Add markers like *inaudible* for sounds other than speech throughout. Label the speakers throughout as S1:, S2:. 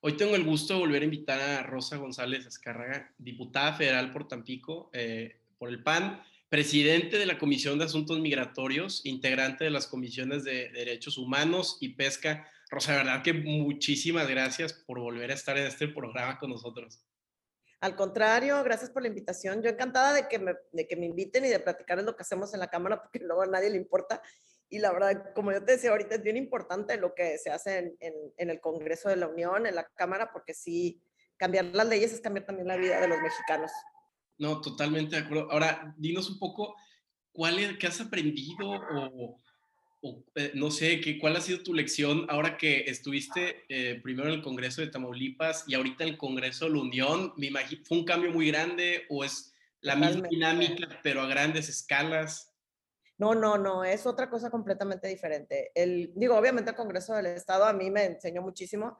S1: Hoy tengo el gusto de volver a invitar a Rosa González Escárraga, diputada federal por Tampico, eh, por el PAN, presidente de la Comisión de Asuntos Migratorios, integrante de las comisiones de Derechos Humanos y Pesca. Rosa, verdad que muchísimas gracias por volver a estar en este programa con nosotros.
S2: Al contrario, gracias por la invitación. Yo encantada de que me, de que me inviten y de platicar lo que hacemos en la Cámara, porque luego a nadie le importa. Y la verdad, como yo te decía ahorita, es bien importante lo que se hace en, en, en el Congreso de la Unión, en la Cámara, porque sí, cambiar las leyes es cambiar también la vida de los mexicanos.
S1: No, totalmente de acuerdo. Ahora, dinos un poco, ¿cuál es, ¿qué has aprendido o, o eh, no sé, ¿qué, cuál ha sido tu lección ahora que estuviste eh, primero en el Congreso de Tamaulipas y ahorita en el Congreso de la Unión? Me imagino, ¿fue un cambio muy grande o es la misma dinámica, pero a grandes escalas?
S2: No, no, no, es otra cosa completamente diferente. El, digo, obviamente el Congreso del Estado a mí me enseñó muchísimo,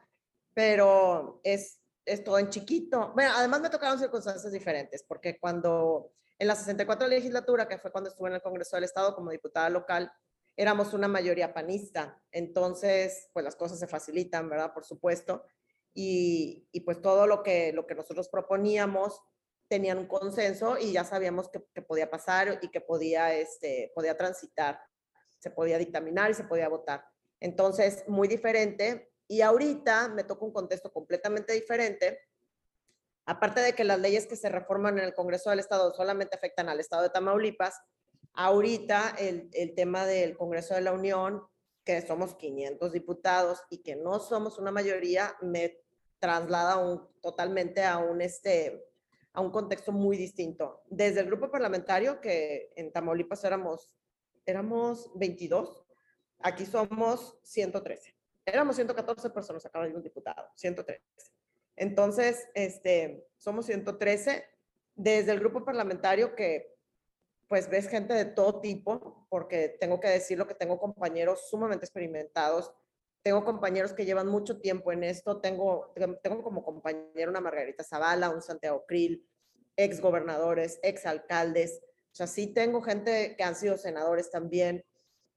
S2: pero es es todo en chiquito. Bueno, además me tocaron circunstancias diferentes, porque cuando en la 64 legislatura, que fue cuando estuve en el Congreso del Estado como diputada local, éramos una mayoría panista. Entonces, pues las cosas se facilitan, ¿verdad? Por supuesto. Y, y pues todo lo que, lo que nosotros proponíamos tenían un consenso y ya sabíamos que, que, podía pasar y que podía, este, podía transitar, se podía dictaminar y se podía votar. Entonces, muy diferente y ahorita me toca un contexto completamente diferente. Aparte de que las leyes que se reforman en el Congreso del Estado solamente afectan al Estado de Tamaulipas, ahorita el, el tema del Congreso de la Unión, que somos 500 diputados y que no somos una mayoría, me traslada un, totalmente a un, este, a un contexto muy distinto. Desde el grupo parlamentario, que en Tamaulipas éramos, éramos 22, aquí somos 113 éramos 114 personas, acaba de un diputado, 113. Entonces, este, somos 113 desde el grupo parlamentario que pues ves gente de todo tipo, porque tengo que decirlo que tengo compañeros sumamente experimentados, tengo compañeros que llevan mucho tiempo en esto, tengo, tengo como compañero una Margarita Zavala, un Santiago Krill, ex gobernadores, ex alcaldes, o sea, sí tengo gente que han sido senadores también,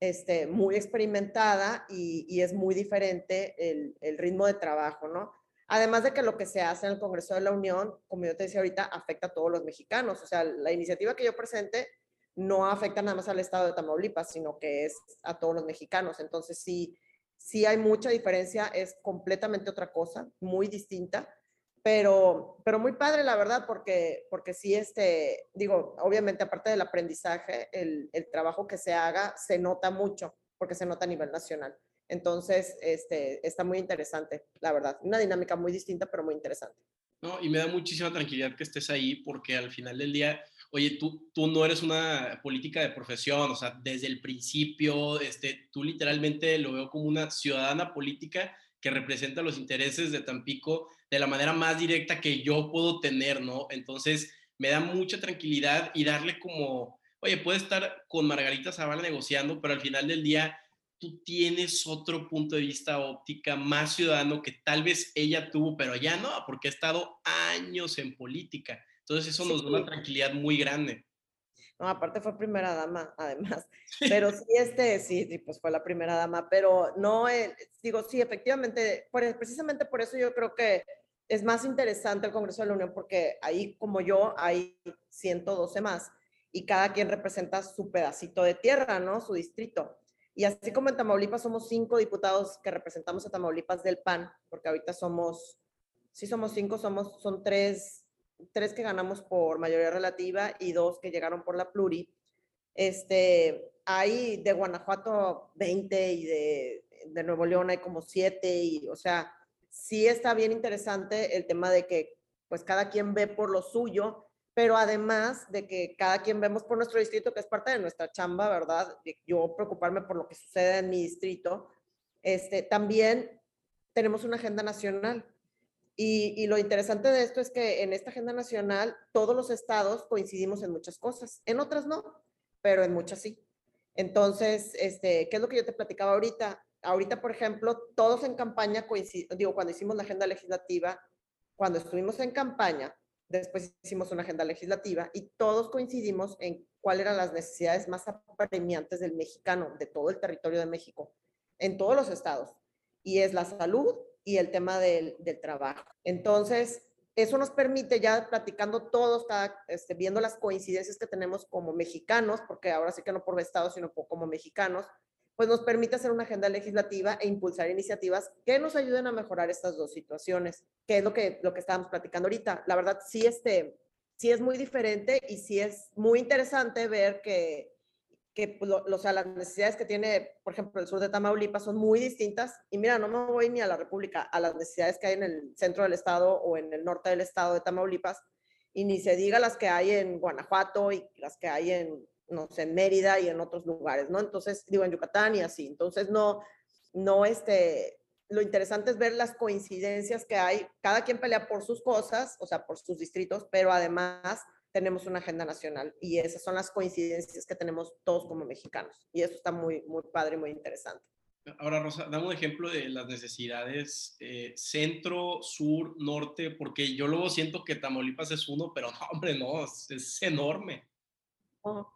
S2: este, muy experimentada y, es muy diferente el, el, ritmo de trabajo, ¿no? Además de que lo que se hace en el Congreso de la Unión, como yo te decía ahorita, afecta a todos los mexicanos. O sea, la iniciativa que yo presente no afecta nada más al estado de Tamaulipas, sino que es a todos los mexicanos. Entonces, sí, sí hay mucha diferencia, es completamente otra cosa, muy distinta pero, pero muy padre, la verdad, porque, porque sí, este, digo, obviamente aparte del aprendizaje, el, el, trabajo que se haga se nota mucho, porque se nota a nivel nacional. Entonces, este, está muy interesante, la verdad. Una dinámica muy distinta, pero muy interesante.
S1: No, y me da muchísima tranquilidad que estés ahí, porque al final del día, oye, tú, tú no eres una política de profesión, o sea, desde el principio, este, tú literalmente lo veo como una ciudadana política que representa los intereses de Tampico de la manera más directa que yo puedo tener, ¿no? Entonces, me da mucha tranquilidad y darle como, oye, puede estar con Margarita Zavala negociando, pero al final del día tú tienes otro punto de vista óptica más ciudadano que tal vez ella tuvo, pero ya no, porque ha estado años en política. Entonces, eso nos da una tranquilidad muy grande.
S2: No, aparte fue primera dama, además. *laughs* Pero sí, este, sí, sí, pues fue la primera dama, pero no, eh, digo, sí, efectivamente, por, precisamente por eso yo creo que es más interesante el Congreso de la Unión, porque ahí, como yo, hay 112 más, y cada quien representa su pedacito de tierra, ¿no? Su distrito. Y así como en Tamaulipas somos cinco diputados que representamos a Tamaulipas del PAN, porque ahorita somos, sí somos cinco, somos, son tres tres que ganamos por mayoría relativa y dos que llegaron por la pluri. Este, hay de Guanajuato 20 y de, de Nuevo León hay como 7 y, o sea, sí está bien interesante el tema de que pues cada quien ve por lo suyo, pero además de que cada quien vemos por nuestro distrito, que es parte de nuestra chamba, ¿verdad? Yo preocuparme por lo que sucede en mi distrito, este, también tenemos una agenda nacional y, lo interesante de esto es que en esta agenda nacional todos los estados coincidimos en muchas cosas, en otras no, pero en muchas sí. Entonces, este, ¿qué es lo que yo te platicaba ahorita? Ahorita, por ejemplo, todos en campaña coincidimos, digo, cuando hicimos la agenda legislativa, cuando estuvimos en campaña, después hicimos una agenda legislativa y todos coincidimos en cuáles eran las necesidades más apremiantes del mexicano, de todo el territorio de México, en todos los estados. Y es la salud, y el tema del, del trabajo. Entonces, eso nos permite ya platicando todos, este, viendo las coincidencias que tenemos como mexicanos, porque ahora sí que no por estado, sino como mexicanos, pues nos permite hacer una agenda legislativa e impulsar iniciativas que nos ayuden a mejorar estas dos situaciones, que es lo que, lo que estábamos platicando ahorita. La verdad, sí, este, sí es muy diferente y sí es muy interesante ver que, que pues, o sea, las necesidades que tiene, por ejemplo, el sur de Tamaulipas son muy distintas. Y mira, no me voy ni a la República, a las necesidades que hay en el centro del estado o en el norte del estado de Tamaulipas, y ni se diga las que hay en Guanajuato y las que hay en, no sé, Mérida y en otros lugares, ¿no? Entonces, digo, en Yucatán y así. Entonces, no, no, este, lo interesante es ver las coincidencias que hay. Cada quien pelea por sus cosas, o sea, por sus distritos, pero además tenemos una agenda nacional y esas son las coincidencias que tenemos todos como mexicanos. Y eso está muy, muy padre, muy interesante.
S1: Ahora, Rosa, dame un ejemplo de las necesidades eh, centro, sur, norte, porque yo luego siento que Tamaulipas es uno, pero no, hombre, no, es, enorme.
S2: No,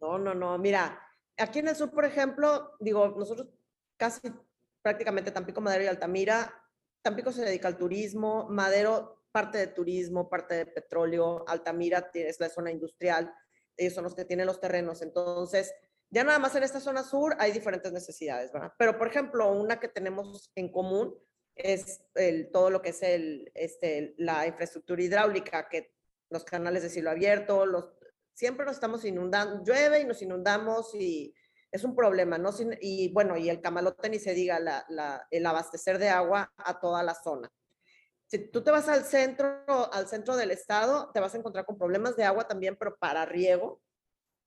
S2: no, no, no. Mira, aquí en el sur, por ejemplo, digo, nosotros casi prácticamente Tampico, Madero y Altamira, Tampico se dedica al turismo, Madero parte de turismo, parte de petróleo, Altamira es la zona industrial, ellos son los que tienen los terrenos. Entonces, ya nada más en esta zona sur hay diferentes necesidades, ¿verdad? Pero, por ejemplo, una que tenemos en común es todo lo que es este, la infraestructura hidráulica, que los canales de cielo abierto, siempre nos estamos inundando, llueve y nos inundamos y es un problema, ¿no? Y bueno, y el camalote ni se diga, el abastecer de agua a toda la zona. Si tú te vas al centro, al centro del estado, te vas a encontrar con problemas de agua también, pero para riego,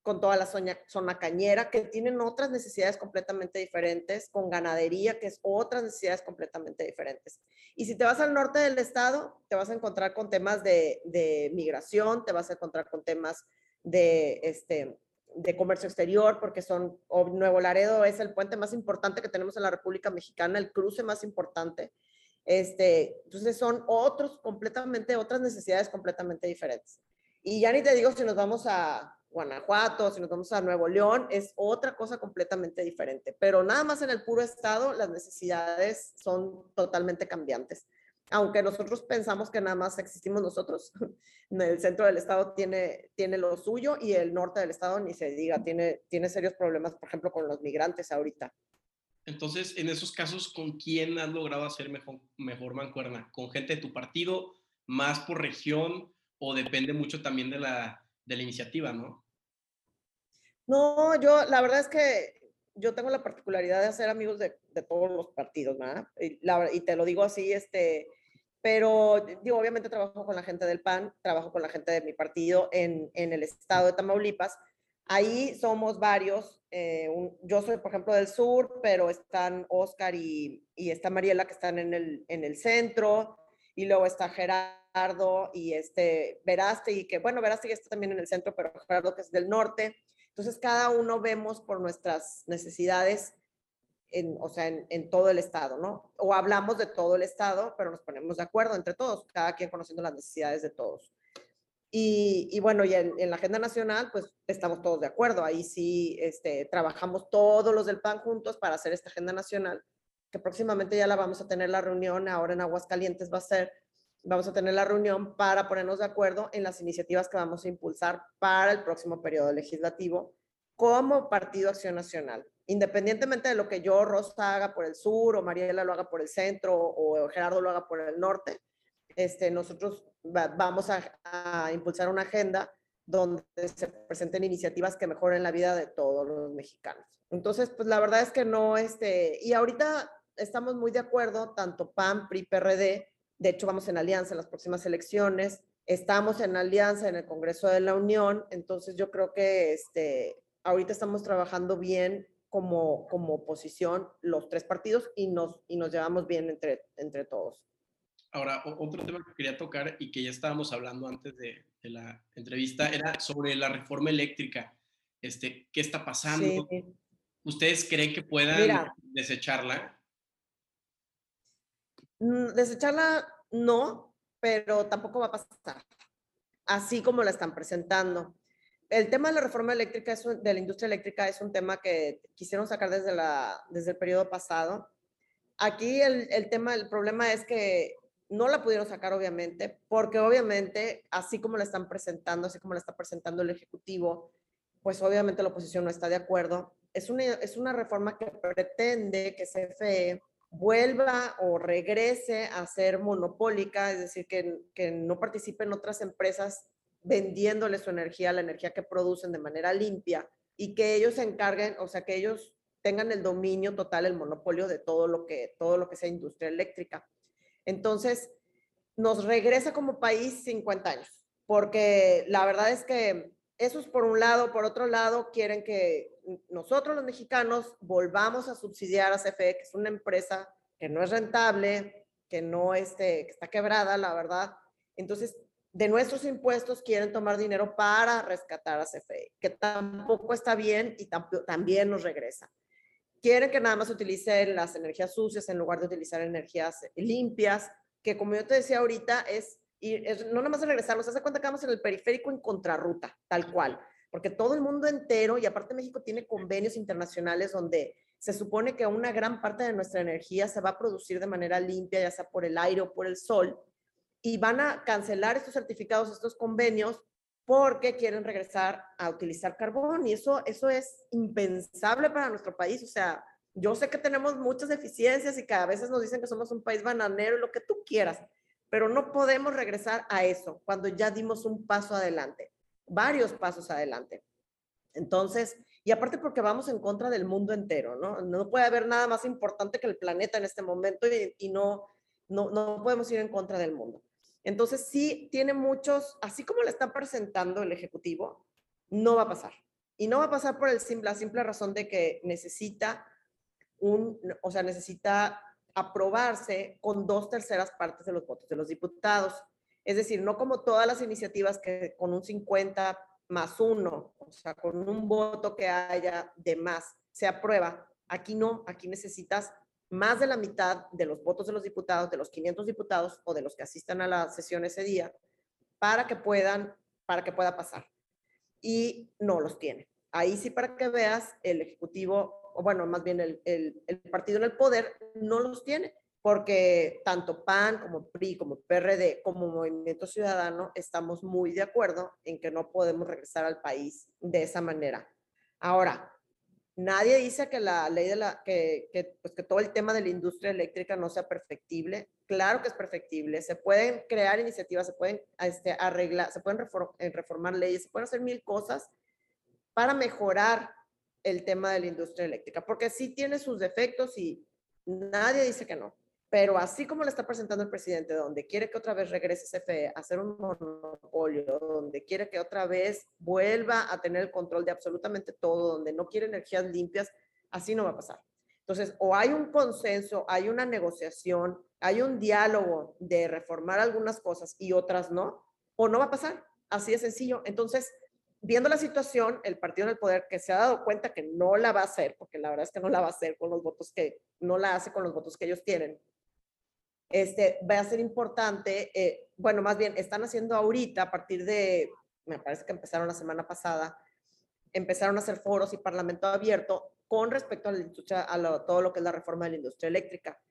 S2: con toda la zona, zona cañera, que tienen otras necesidades completamente diferentes, con ganadería, que es otras necesidades completamente diferentes. Y si te vas al norte del estado, te vas a encontrar con temas de, de migración, te vas a encontrar con temas de, este, de comercio exterior, porque son, Nuevo Laredo es el puente más importante que tenemos en la República Mexicana, el cruce más importante. Este, entonces son otros completamente, otras necesidades completamente diferentes. Y ya ni te digo si nos vamos a Guanajuato, si nos vamos a Nuevo León, es otra cosa completamente diferente. Pero nada más en el puro estado, las necesidades son totalmente cambiantes. Aunque nosotros pensamos que nada más existimos nosotros, *laughs* el centro del estado tiene, tiene lo suyo y el norte del estado ni se diga, tiene, tiene serios problemas, por ejemplo, con los migrantes ahorita.
S1: Entonces, en esos casos, ¿con quién has logrado hacer mejor, mejor mancuerna? ¿Con gente de tu partido, más por región o depende mucho también de la, iniciativa, no?
S2: No, yo la verdad es que yo tengo la particularidad de hacer amigos de, todos los partidos, ¿verdad? Y, te lo digo así, este, pero digo, obviamente trabajo con la gente del PAN, trabajo con la gente de mi partido en el estado de Tamaulipas, Ahí somos varios. Eh, yo soy, por ejemplo, del sur, pero están Oscar y, y, está Mariela que están en el, en el centro. Y luego está Gerardo y este y que bueno, Veraste está también en el centro, pero Gerardo que es del norte. Entonces, cada uno vemos por nuestras necesidades, en, o sea, en, todo el estado, ¿no? O hablamos de todo el estado, pero nos ponemos de acuerdo entre todos, cada quien conociendo las necesidades de todos. Y, bueno, y en, la agenda nacional, pues estamos todos de acuerdo. Ahí sí este, trabajamos todos los del PAN juntos para hacer esta agenda nacional, que próximamente ya la vamos a tener la reunión, ahora en Aguascalientes va a ser, vamos a tener la reunión para ponernos de acuerdo en las iniciativas que vamos a impulsar para el próximo periodo legislativo como Partido Acción Nacional. Independientemente de lo que yo, Rosa, haga por el sur, o Mariela lo haga por el centro, o Gerardo lo haga por el norte, este, nosotros vamos a, impulsar una agenda donde se presenten iniciativas que mejoren la vida de todos los mexicanos. Entonces, pues la verdad es que no, este, y ahorita estamos muy de acuerdo, tanto PAN, PRI, PRD, de hecho vamos en alianza en las próximas elecciones, estamos en alianza en el Congreso de la Unión, entonces yo creo que este, ahorita estamos trabajando bien como, como oposición los tres partidos y nos, y nos llevamos bien entre, entre todos.
S1: Ahora, otro tema que quería tocar y que ya estábamos hablando antes de, la entrevista era sobre la reforma eléctrica. Este, ¿Qué está pasando? ¿Ustedes creen que puedan desecharla?
S2: Mm, desecharla no, pero tampoco va a pasar, así como la están presentando. El tema de la reforma eléctrica, es de la industria eléctrica, es un tema que quisieron sacar desde, la, desde el periodo pasado aquí el, el tema, el problema es que no la pudieron sacar, obviamente, porque obviamente, así como la están presentando, así como la está presentando el Ejecutivo, pues obviamente la oposición no está de acuerdo. Es una, es una reforma que pretende que CFE vuelva o regrese a ser monopólica, es decir, que, que no participen otras empresas vendiéndole su energía, la energía que producen de manera limpia, y que ellos se encarguen, o sea, que ellos tengan el dominio total, el monopolio de todo lo que, todo lo que sea industria eléctrica. Entonces, nos regresa como país 50 años, porque la verdad es que eso es por un lado, por otro lado, quieren que nosotros los mexicanos volvamos a subsidiar a CFE, que es una empresa que no es rentable, que no este, que está quebrada, la verdad. Entonces, de nuestros impuestos quieren tomar dinero para rescatar a CFE, que tampoco está bien y también nos regresa quieren que nada más utilicen las energías sucias en lugar de utilizar energías limpias, que como yo te decía ahorita, es, no nada más regresarlos, se hace cuenta que vamos en el periférico en contrarruta, tal cual, porque todo el mundo entero, y aparte México tiene convenios internacionales donde se supone que una gran parte de nuestra energía se va a producir de manera limpia, ya sea por el aire o por el sol, y van a cancelar estos certificados, estos convenios, porque quieren regresar a utilizar carbón y eso, eso es impensable para nuestro país. O sea, yo sé que tenemos muchas deficiencias y que a veces nos dicen que somos un país bananero, lo que tú quieras, pero no podemos regresar a eso cuando ya dimos un paso adelante, varios pasos adelante. Entonces, y aparte porque vamos en contra del mundo entero, ¿no? No puede haber nada más importante que el planeta en este momento y, y no, no, no podemos ir en contra del mundo. Entonces, sí tiene muchos, así como le está presentando el Ejecutivo, no va a pasar. Y no va a pasar por el la simple razón de que necesita un, o sea, necesita aprobarse con dos terceras partes de los votos de los diputados. Es decir, no como todas las iniciativas que con un 50 más uno, o sea, con un voto que haya de más, se aprueba. Aquí no, aquí necesitas más de la mitad de los votos de los diputados, de los 500 diputados o de los que asistan a la sesión ese día, para que puedan, para que pueda pasar. Y no los tiene. Ahí sí para que veas, el Ejecutivo, o bueno, más bien el, el, el partido en el poder, no los tiene, porque tanto PAN como PRI, como PRD, como Movimiento Ciudadano, estamos muy de acuerdo en que no podemos regresar al país de esa manera. Ahora, Nadie dice que la ley de la, que, que, pues que todo el tema de la industria eléctrica no sea perfectible. Claro que es perfectible. Se pueden crear iniciativas, se pueden este, arreglar, se pueden eh, reformar leyes, se pueden hacer mil cosas para mejorar el tema de la industria eléctrica, porque sí tiene sus defectos y nadie dice que no. Pero así como le está presentando el presidente, donde quiere que otra vez regrese CFE a hacer un monopolio, donde quiere que otra vez vuelva a tener el control de absolutamente todo, donde no quiere energías limpias, así no va a pasar. Entonces, o hay un consenso, hay una negociación, hay un diálogo de reformar algunas cosas y otras no, o no va a pasar. Así de sencillo. Entonces, viendo la situación, el partido del poder que se ha dado cuenta que no la va a hacer, porque la verdad es que no la va a hacer con los votos que, no la hace con los votos que ellos tienen, este, va a ser importante, eh, bueno, más bien están haciendo ahorita, a partir de, me parece que empezaron la semana pasada, empezaron a hacer foros y parlamento abierto con respecto a, a todo lo que es la reforma de la industria eléctrica.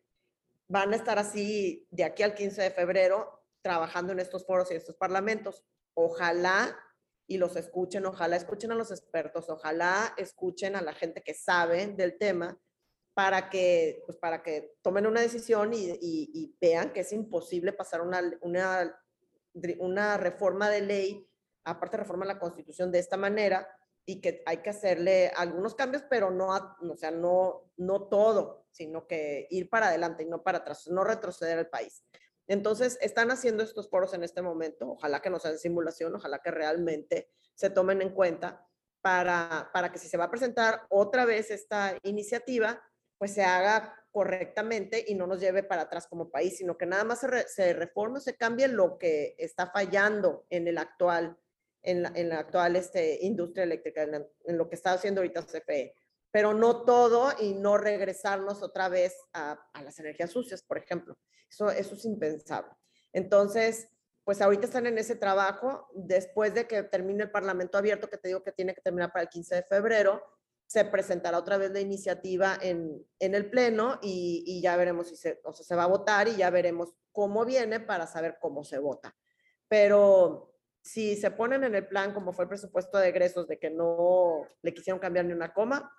S2: Van a estar así de aquí al 15 de febrero trabajando en estos foros y estos parlamentos. Ojalá y los escuchen, ojalá escuchen a los expertos, ojalá escuchen a la gente que sabe del tema para que, pues para que tomen una decisión y, y, vean que es imposible pasar una, una, una reforma de ley, aparte reforma la constitución de esta manera y que hay que hacerle algunos cambios, pero no, o sea, no, no todo, sino que ir para adelante y no para atrás, no retroceder al país. Entonces, están haciendo estos foros en este momento, ojalá que no sean simulación, ojalá que realmente se tomen en cuenta para, para que si se va a presentar otra vez esta iniciativa, pues se haga correctamente y no nos lleve para atrás como país, sino que nada más se, reforme o se cambie lo que está fallando en el actual, en la, actual este, industria eléctrica, en, lo que está haciendo ahorita CFE. Pero no todo y no regresarnos otra vez a, a las energías sucias, por ejemplo. Eso, eso es impensable. Entonces, pues ahorita están en ese trabajo. Después de que termine el Parlamento abierto, que te digo que tiene que terminar para el 15 de febrero, se presentará otra vez la iniciativa en, en el Pleno y, y, ya veremos si se, o sea, se va a votar y ya veremos cómo viene para saber cómo se vota. Pero si se ponen en el plan como fue el presupuesto de egresos de que no le quisieron cambiar ni una coma,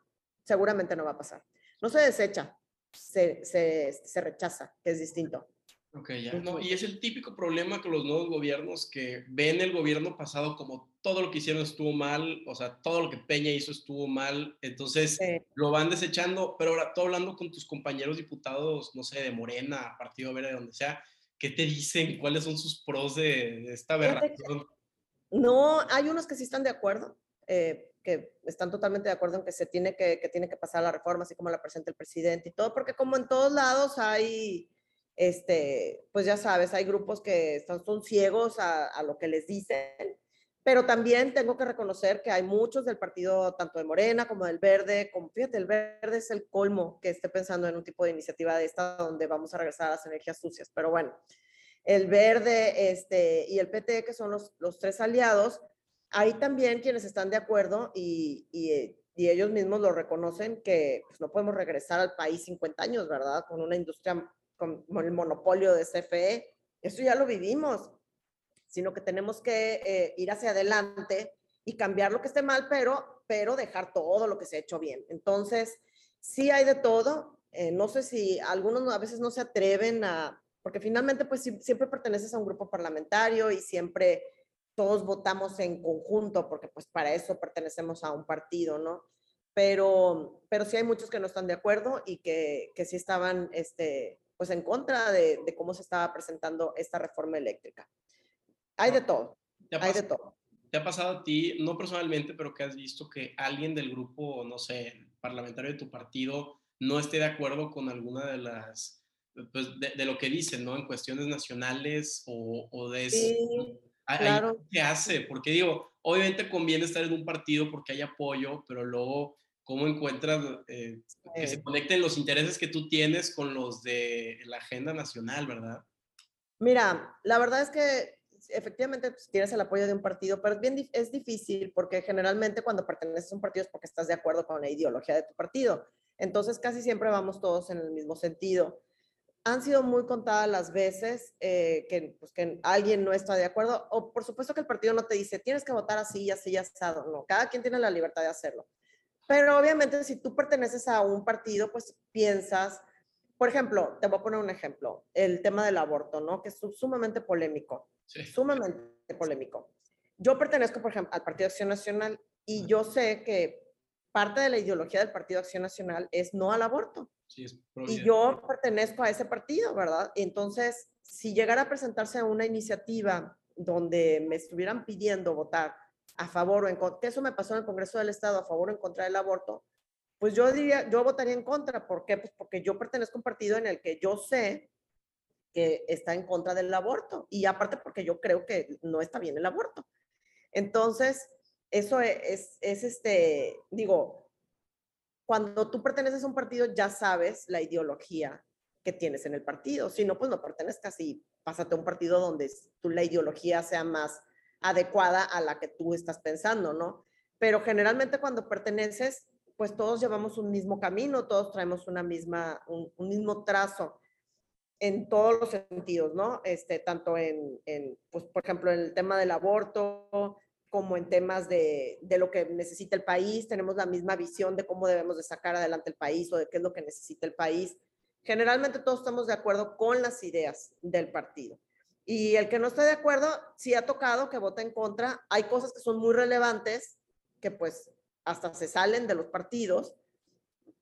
S2: seguramente no va a pasar. No se desecha, se, se, se rechaza, que es distinto.
S1: Ok, ya. No, y es el típico problema con los nuevos gobiernos que ven el gobierno pasado como todo lo que hicieron estuvo mal, o sea, todo lo que Peña hizo estuvo mal, entonces lo van desechando, pero ahora tú hablando con tus compañeros diputados, no sé, de Morena, Partido Verde, donde sea, ¿qué te dicen? ¿Cuáles son sus pros de, esta aberración?
S2: No, hay unos que sí están de acuerdo, eh, que están totalmente de acuerdo en que se tiene que, que tiene que pasar la reforma, así como la presenta el presidente y todo, porque como en todos lados hay este, pues ya sabes, hay grupos que están, son ciegos a, a, lo que les dicen, pero también tengo que reconocer que hay muchos del partido, tanto de Morena como del Verde, como fíjate, el Verde es el colmo que esté pensando en un tipo de iniciativa de esta donde vamos a regresar a las energías sucias, pero bueno, el Verde este, y el PT, que son los, los tres aliados, hay también quienes están de acuerdo y, y, y ellos mismos lo reconocen que pues, no podemos regresar al país 50 años, ¿verdad? Con una industria con el monopolio de CFE. Eso ya lo vivimos, sino que tenemos que eh, ir hacia adelante y cambiar lo que esté mal, pero, pero dejar todo lo que se ha hecho bien. Entonces, sí hay de todo. Eh, no sé si algunos a veces no se atreven a, porque finalmente pues siempre perteneces a un grupo parlamentario y siempre todos votamos en conjunto, porque pues para eso pertenecemos a un partido, ¿no? Pero, pero sí hay muchos que no están de acuerdo y que, que sí estaban este, pues en contra de, de, cómo se estaba presentando esta reforma eléctrica. Hay de todo, hay de todo.
S1: ¿Te ha pasado a ti, no personalmente, pero que has visto que alguien del grupo, no sé, parlamentario de tu partido, no esté de acuerdo con alguna de las, pues de, de lo que dicen, ¿no? En cuestiones nacionales o, o de eso.
S2: Sí, claro.
S1: ¿Qué hace? Porque digo, obviamente conviene estar en un partido porque hay apoyo, pero luego cómo encuentras eh, que se conecten los intereses que tú tienes con los de la agenda nacional, ¿verdad?
S2: Mira, la verdad es que efectivamente pues, tienes el apoyo de un partido, pero es, bien, es difícil porque generalmente cuando perteneces a un partido es porque estás de acuerdo con la ideología de tu partido. Entonces casi siempre vamos todos en el mismo sentido. Han sido muy contadas las veces eh, que, pues, que alguien no está de acuerdo, o por supuesto que el partido no te dice, tienes que votar así, así, asado. No, cada quien tiene la libertad de hacerlo. Pero obviamente si tú perteneces a un partido, pues piensas, por ejemplo, te voy a poner un ejemplo, el tema del aborto, ¿no? Que es sumamente polémico, sí. sumamente polémico. Yo pertenezco, por ejemplo, al Partido Acción Nacional y yo sé que parte de la ideología del Partido Acción Nacional es no al aborto.
S1: Sí, es
S2: y yo pertenezco a ese partido, ¿verdad? Entonces, si llegara a presentarse una iniciativa donde me estuvieran pidiendo votar a favor o en contra, que eso me pasó en el Congreso del Estado, a favor o en contra del aborto, pues yo diría, yo votaría en contra. ¿Por qué? Pues porque yo pertenezco a un partido en el que yo sé que está en contra del aborto y aparte porque yo creo que no está bien el aborto. Entonces, eso es, es este, digo, cuando tú perteneces a un partido ya sabes la ideología que tienes en el partido. Si no, pues no pertenezcas y pásate a un partido donde tú, la ideología sea más adecuada a la que tú estás pensando, ¿no? Pero generalmente cuando perteneces, pues todos llevamos un mismo camino, todos traemos una misma, un, un mismo trazo en todos los sentidos, ¿no? Este, tanto en, en, pues, por ejemplo, en el tema del aborto, como en temas de, de, lo que necesita el país, tenemos la misma visión de cómo debemos de sacar adelante el país o de qué es lo que necesita el país. Generalmente todos estamos de acuerdo con las ideas del partido. Y el que no esté de acuerdo, sí ha tocado que vote en contra. Hay cosas que son muy relevantes que pues hasta se salen de los partidos.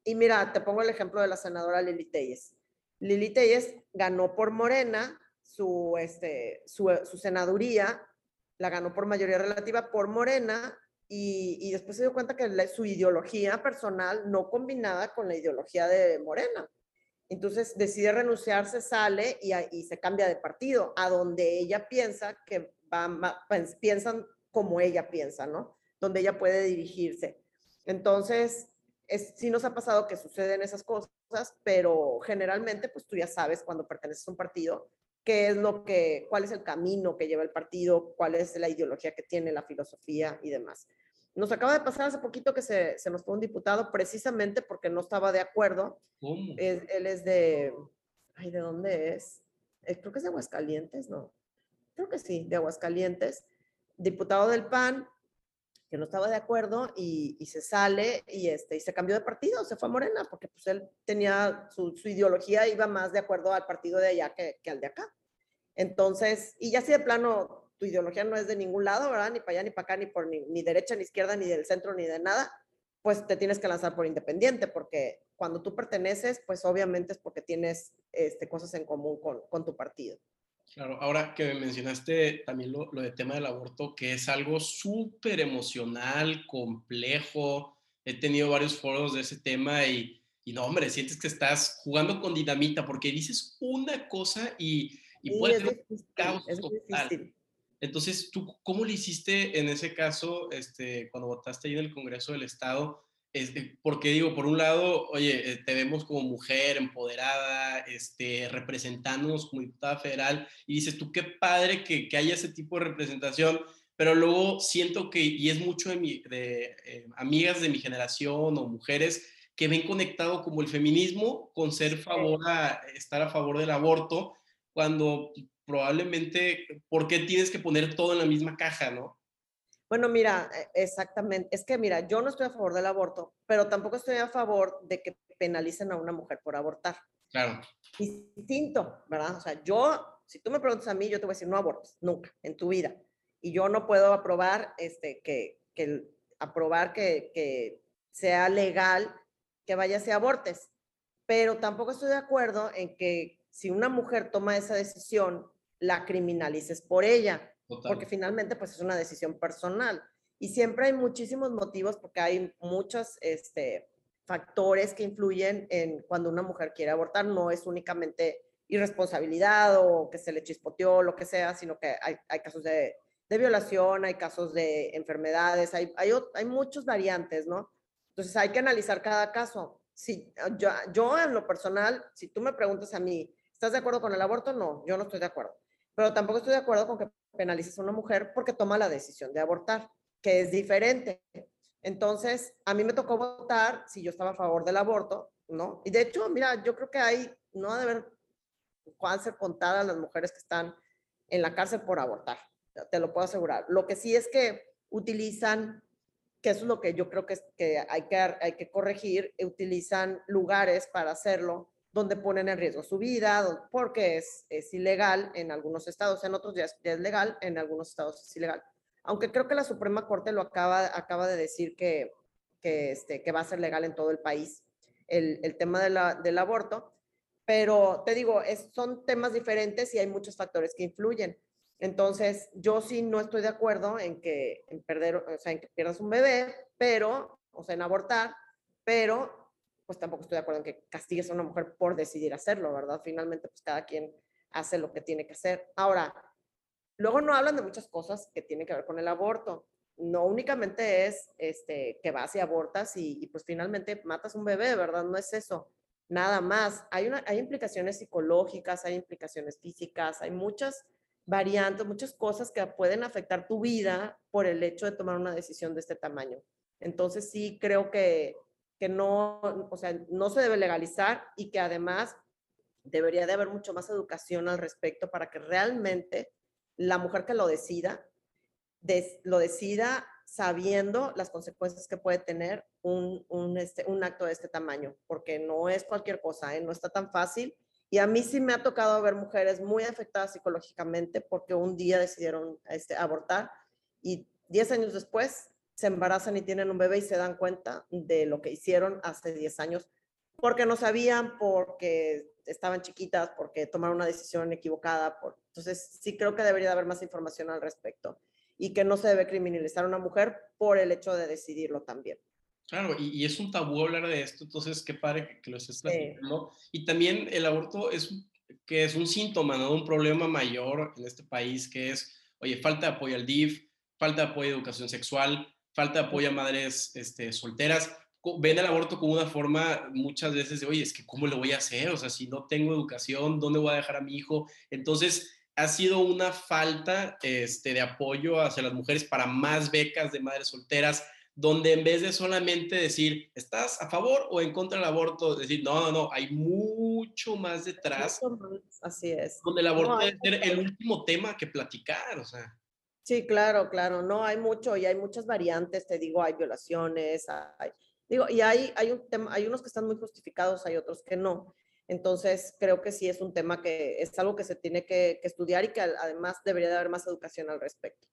S2: Y mira, te pongo el ejemplo de la senadora Lili Telles. Lili Telles ganó por Morena su, este, su, su senaduría, la ganó por mayoría relativa por Morena y, y después se dio cuenta que su ideología personal no combinaba con la ideología de Morena. Entonces decide renunciar, se sale y, y, se cambia de partido, a donde ella piensa que va, pues, piensan como ella piensa, ¿no? Donde ella puede dirigirse. Entonces, es, sí nos ha pasado que suceden esas cosas, pero generalmente, pues tú ya sabes cuando perteneces a un partido qué es lo que, cuál es el camino que lleva el partido, cuál es la ideología que tiene, la filosofía y demás. nos acaba de pasar hace poquito que se, se nos fue un diputado precisamente porque no estaba de acuerdo.
S1: ¿Cómo?
S2: Es- él es de, ay, ¿de dónde es? Eh, creo que es de Aguascalientes, ¿no? Creo que sí, de Aguascalientes. Diputado del PAN, que no estaba de acuerdo y, se sale y, este, y se cambió de partido, se fue a Morena, porque pues él tenía, su, su ideología iba más de acuerdo al partido de allá que, que al de acá. Entonces, y ya si de plano tu ideología no es de ningún lado, ¿verdad? Ni para allá, ni para acá, ni por ni, ni derecha, ni izquierda, ni del centro, ni de nada, pues te tienes que lanzar por independiente, porque cuando tú perteneces, pues obviamente es porque tienes este, cosas en común con, con tu partido.
S1: Claro, ahora que mencionaste también lo, lo de tema del aborto, que es algo súper emocional, complejo. He tenido varios foros de ese tema y, y no, hombre, sientes que estás jugando con dinamita porque dices una cosa y, y
S2: Sí,
S1: puede ser un caos total. Entonces, ¿tú cómo le hiciste en ese caso, este, cuando votaste ahí en el Congreso del Estado? Este, porque digo, por un lado, oye, eh, te vemos como mujer empoderada, este, representándonos como diputada federal, y dices tú, qué padre que, que haya ese tipo de representación, pero luego siento que, y es mucho de, mi, de eh, amigas de mi generación o mujeres que ven conectado como el feminismo con ser favor a, estar a favor del aborto, cuando probablemente, ¿por qué tienes que poner todo en la misma caja, no?
S2: Bueno, mira, eh, exactamente. Es que, mira, yo no estoy a favor del aborto, pero tampoco estoy a favor de que penalicen a una mujer por abortar.
S1: Claro,
S2: Distinto, ¿verdad? O sea, yo, si tú me preguntas a mí, yo te voy a decir, no abortes, nunca, en tu vida. Y yo no puedo aprobar, este, que, que aprobar que, que sea legal que vayas y abortes. Pero tampoco estoy de acuerdo en que si una mujer toma esa decisión, la criminalices por ella
S1: total.
S2: porque finalmente pues es una decisión personal. Y siempre hay muchísimos motivos porque hay muchos este, factores que influyen en cuando una mujer quiere abortar. No es únicamente irresponsabilidad o que se le chispoteó, lo que sea, sino que hay, hay casos de, de violación, hay casos de enfermedades, hay, hay, hay muchas variantes, ¿no? Entonces hay que analizar cada caso. Si, yo, yo en lo personal, si tú me preguntas a mí, ¿estás de acuerdo con el aborto? No, yo no estoy de acuerdo. Pero tampoco estoy de acuerdo con que penalices a una mujer porque toma la decisión de abortar, que es diferente. Entonces, a mí me tocó votar si yo estaba a favor del aborto, ¿no? Y de hecho, mira, yo creo que hay, no ha de haber, puedan ser contadas las mujeres que están en la cárcel por abortar, te lo puedo asegurar. Lo que sí es que utilizan, que eso es lo que yo creo que, que, hay, que hay que corregir, utilizan lugares para hacerlo donde ponen en riesgo su vida, porque es, es ilegal en algunos estados, en otros ya es, ya es legal, en algunos estados es ilegal. Aunque creo que la Suprema Corte lo acaba, acaba de decir que, que, este, que va a ser legal en todo el país el, el tema de la, del aborto, pero te digo, es, son temas diferentes y hay muchos factores que influyen. Entonces, yo sí no estoy de acuerdo en que en perder, o sea, en que pierdas un bebé, pero, o sea, en abortar, pero pues tampoco estoy de acuerdo en que castigues a una mujer por decidir hacerlo, ¿verdad? Finalmente, pues cada quien hace lo que tiene que hacer. Ahora, luego no hablan de muchas cosas que tienen que ver con el aborto. No únicamente es este, que vas y abortas y, pues finalmente matas un bebé, ¿verdad? No es eso, nada más. Hay, una, hay implicaciones psicológicas, hay implicaciones físicas, hay muchas variantes, muchas cosas que pueden afectar tu vida por el hecho de tomar una decisión de este tamaño. Entonces sí creo que, que no, o sea, no se debe legalizar y que además debería de haber mucho más educación al respecto para que realmente la mujer que lo decida, des, lo decida sabiendo las consecuencias que puede tener un, un, este, un acto de este tamaño, porque no es cualquier cosa, ¿eh? no está tan fácil. Y a mí sí me ha tocado ver mujeres muy afectadas psicológicamente porque un día decidieron este, abortar y 10 años después se embarazan y tienen un bebé y se dan cuenta de lo que hicieron hace 10 años porque no sabían, porque estaban chiquitas, porque tomaron una decisión equivocada. Por... Entonces, sí creo que debería haber más información al respecto y que no se debe criminalizar a una mujer por el hecho de decidirlo también.
S1: Claro, y, y es un tabú hablar de esto, entonces qué padre que, que lo estés platicando. Sí. Y también el aborto es, que es un síntoma, ¿no? Un problema mayor en este país que es, oye, falta de apoyo al DIF, falta de apoyo a educación sexual, falta de apoyo a madres este, solteras. Ven el aborto como una forma muchas veces de, oye, es que ¿cómo lo voy a hacer? O sea, si no tengo educación, ¿dónde voy a dejar a mi hijo? Entonces, ha sido una falta este, de apoyo hacia las mujeres para más becas de madres solteras, donde en vez de solamente decir, ¿estás a favor o en contra del aborto? Decir, no, no, no, hay mucho más detrás.
S2: Así es.
S1: Donde el aborto debe ser el último tema que platicar, o sea.
S2: Sí, claro, claro, no, hay mucho y hay muchas variantes, te digo, hay violaciones, hay, digo, y hay, hay, un tema, hay unos que están muy justificados, hay otros que no. Entonces, creo que sí es un tema que es algo que se tiene que, estudiar y que además debería de haber más educación al respecto.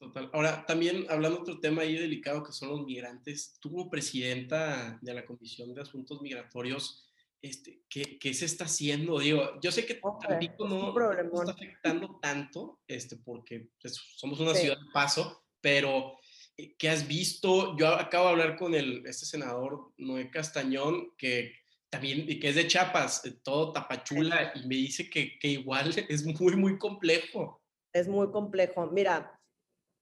S1: Total. Ahora, también hablando de otro tema ahí delicado que son los migrantes, como presidenta de la Comisión de Asuntos Migratorios, este, ¿qué, ¿qué, se está haciendo? Digo, yo sé que Tampico no, no, está afectando tanto, este, porque pues, somos una ciudad de paso, pero eh, ¿qué has visto? Yo acabo de hablar con el, este senador Noé Castañón, que también, que es de Chiapas, eh, todo tapachula, y me dice que, que igual *laughs* es muy, muy complejo.
S2: Es muy complejo. Mira,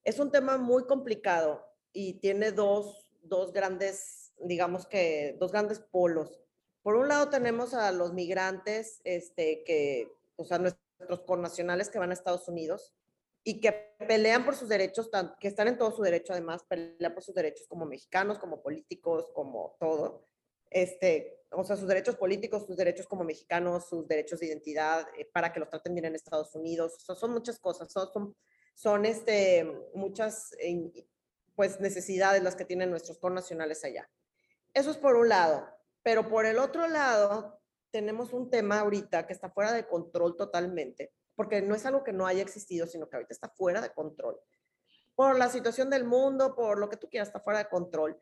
S2: es un tema muy complicado y tiene dos, dos grandes, digamos que, dos grandes polos. Por un lado tenemos a los migrantes, este, que, o sea, nuestros connacionales que van a Estados Unidos y que pelean por sus derechos, que están en todo su derecho además, pelean por sus derechos como mexicanos, como políticos, como todo. Este, o sea, sus derechos políticos, sus derechos como mexicanos, sus derechos de identidad, eh, para que los traten bien en Estados Unidos. O sea, son muchas cosas, son, son son este, muchas pues, necesidades las que tienen nuestros connacionales allá. Eso es por un lado, pero por el otro lado tenemos un tema ahorita que está fuera de control totalmente, porque no es algo que no haya existido, sino que ahorita está fuera de control. Por la situación del mundo, por lo que tú quieras, está fuera de control,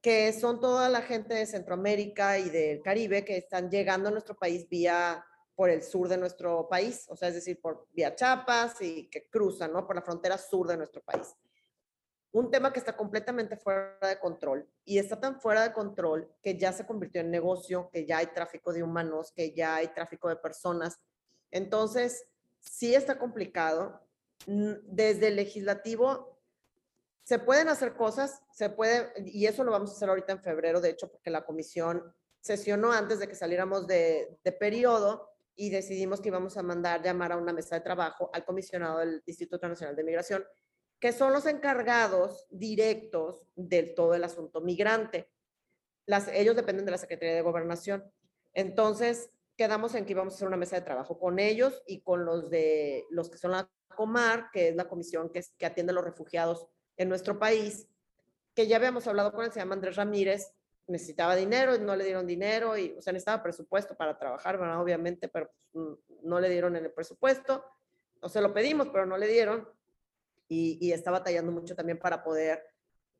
S2: que son toda la gente de Centroamérica y del Caribe que están llegando a nuestro país vía por el sur de nuestro país, o sea, es decir, por vía Chiapas y que cruzan, ¿no? Por la frontera sur de nuestro país. Un tema que está completamente fuera de control y está tan fuera de control que ya se convirtió en negocio, que ya hay tráfico de humanos, que ya hay tráfico de personas. Entonces, sí está complicado. Desde el legislativo se pueden hacer cosas, se puede, y eso lo vamos a hacer ahorita en febrero, de hecho, porque la comisión sesionó antes de que saliéramos de, de periodo y decidimos que íbamos a mandar llamar a una mesa de trabajo al comisionado del Instituto Nacional de Migración, que son los encargados directos del todo el asunto migrante. Las, ellos dependen de la Secretaría de Gobernación. Entonces, quedamos en que íbamos a hacer una mesa de trabajo con ellos y con los de los que son la Comar, que es la comisión que, atiende a los refugiados en nuestro país, que ya habíamos hablado con él, se llama Andrés Ramírez, necesitaba dinero y no le dieron dinero y, o sea, necesitaba presupuesto para trabajar, ¿verdad? Obviamente, pero pues, no le dieron en el presupuesto. O se lo pedimos, pero no le dieron. Y, está batallando mucho también para poder,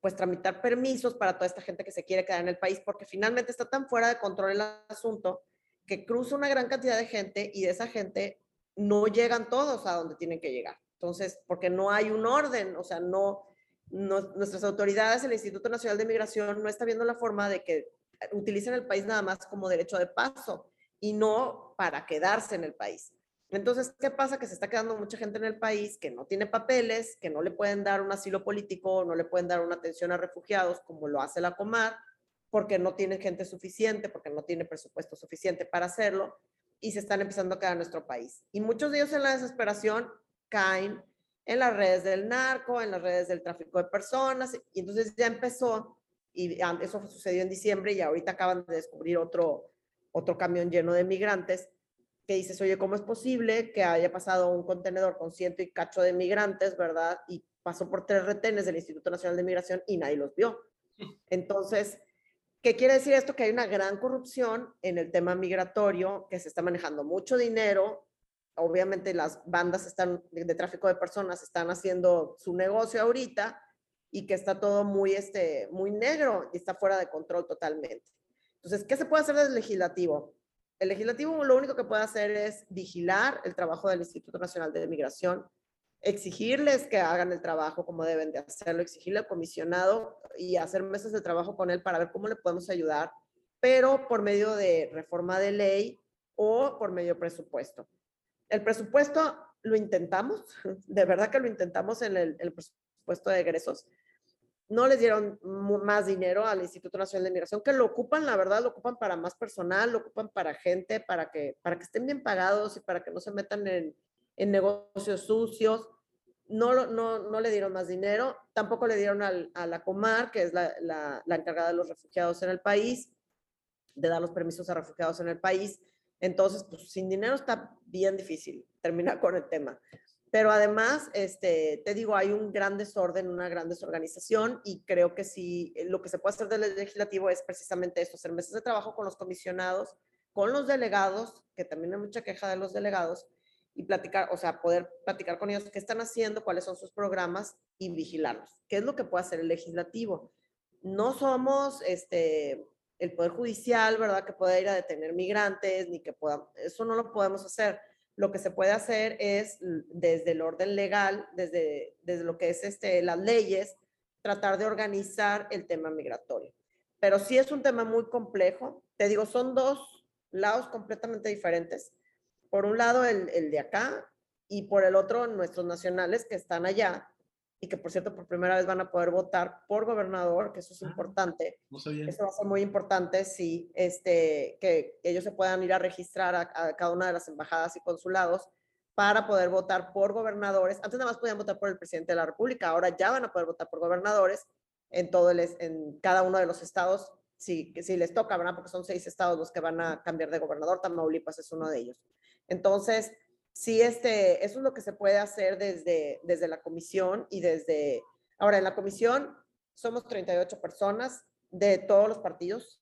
S2: pues, tramitar permisos para toda esta gente que se quiere quedar en el país, porque finalmente está tan fuera de control el asunto que cruza una gran cantidad de gente y de esa gente no llegan todos a donde tienen que llegar. Entonces, porque no hay un orden, o sea, no, nuestras autoridades, el Instituto Nacional de Migración, no está viendo la forma de que utilicen el país nada más como derecho de paso y no para quedarse en el país. Entonces, ¿qué pasa? Que se está quedando mucha gente en el país que no tiene papeles, que no le pueden dar un asilo político, no le pueden dar una atención a refugiados como lo hace la Comar, porque no tiene gente suficiente, porque no tiene presupuesto suficiente para hacerlo, y se están empezando a quedar en nuestro país. Y muchos de ellos en la desesperación caen en las redes del narco, en las redes del tráfico de personas, y entonces ya empezó, y eso sucedió en diciembre, y ahorita acaban de descubrir otro, otro camión lleno de migrantes, que dices, oye, ¿cómo es posible que haya pasado un contenedor con ciento y cacho de migrantes, verdad? Y pasó por tres retenes del Instituto Nacional de Migración y nadie los vio. *laughs* Entonces, ¿qué quiere decir esto? Que hay una gran corrupción en el tema migratorio, que se está manejando mucho dinero, obviamente las bandas están de, tráfico de personas están haciendo su negocio ahorita y que está todo muy, este, muy negro y está fuera de control totalmente. Entonces, ¿qué se puede hacer desde el legislativo? El legislativo lo único que puede hacer es vigilar el trabajo del Instituto Nacional de Migración, exigirles que hagan el trabajo como deben de hacerlo, exigirle al comisionado y hacer mesas de trabajo con él para ver cómo le podemos ayudar, pero por medio de reforma de ley o por medio presupuesto. El presupuesto lo intentamos, *laughs* de verdad que lo intentamos en el, presupuesto de egresos. No les dieron más dinero al Instituto Nacional de Migración, que lo ocupan, la verdad, lo ocupan para más personal, lo ocupan para gente, para que, para que estén bien pagados y para que no se metan en, en negocios sucios. no, no, no le dieron más dinero, tampoco le dieron al, a la Comar, que es la, la, encargada de los refugiados en el país, de dar los permisos a refugiados en el país. Entonces, pues sin dinero está bien difícil terminar con el tema. Pero además, este, te digo, hay un gran desorden, una gran desorganización y creo que sí, lo que se puede hacer del legislativo es precisamente esto, hacer meses de trabajo con los comisionados, con los delegados, que también hay mucha queja de los delegados, y platicar, o sea, poder platicar con ellos qué están haciendo, cuáles son sus programas y vigilarlos. ¿Qué es lo que puede hacer el legislativo? No somos este, el Poder Judicial, ¿verdad? Que pueda ir a detener migrantes, ni que pueda, eso no lo podemos hacer lo que se puede hacer es desde el orden legal, desde, desde lo que es este, las leyes, tratar de organizar el tema migratorio. Pero sí es un tema muy complejo. Te digo, son dos lados completamente diferentes. Por un lado, el, el de acá y por el otro, nuestros nacionales que están allá, y que por cierto por primera vez van a poder votar por gobernador, que eso es ah, importante. eso va a ser muy importante, sí, este, que ellos se puedan ir a registrar a, cada una de las embajadas y consulados para poder votar por gobernadores. Antes nada más podían votar por el presidente de la República, ahora ya van a poder votar por gobernadores en, todo el, en cada uno de los estados, si, si les toca, ¿verdad? Porque son seis estados los que van a cambiar de gobernador, Tamaulipas es uno de ellos. Entonces, sí, este, eso es lo que se puede hacer desde, desde la comisión y desde, ahora en la comisión somos 38 personas de todos los partidos.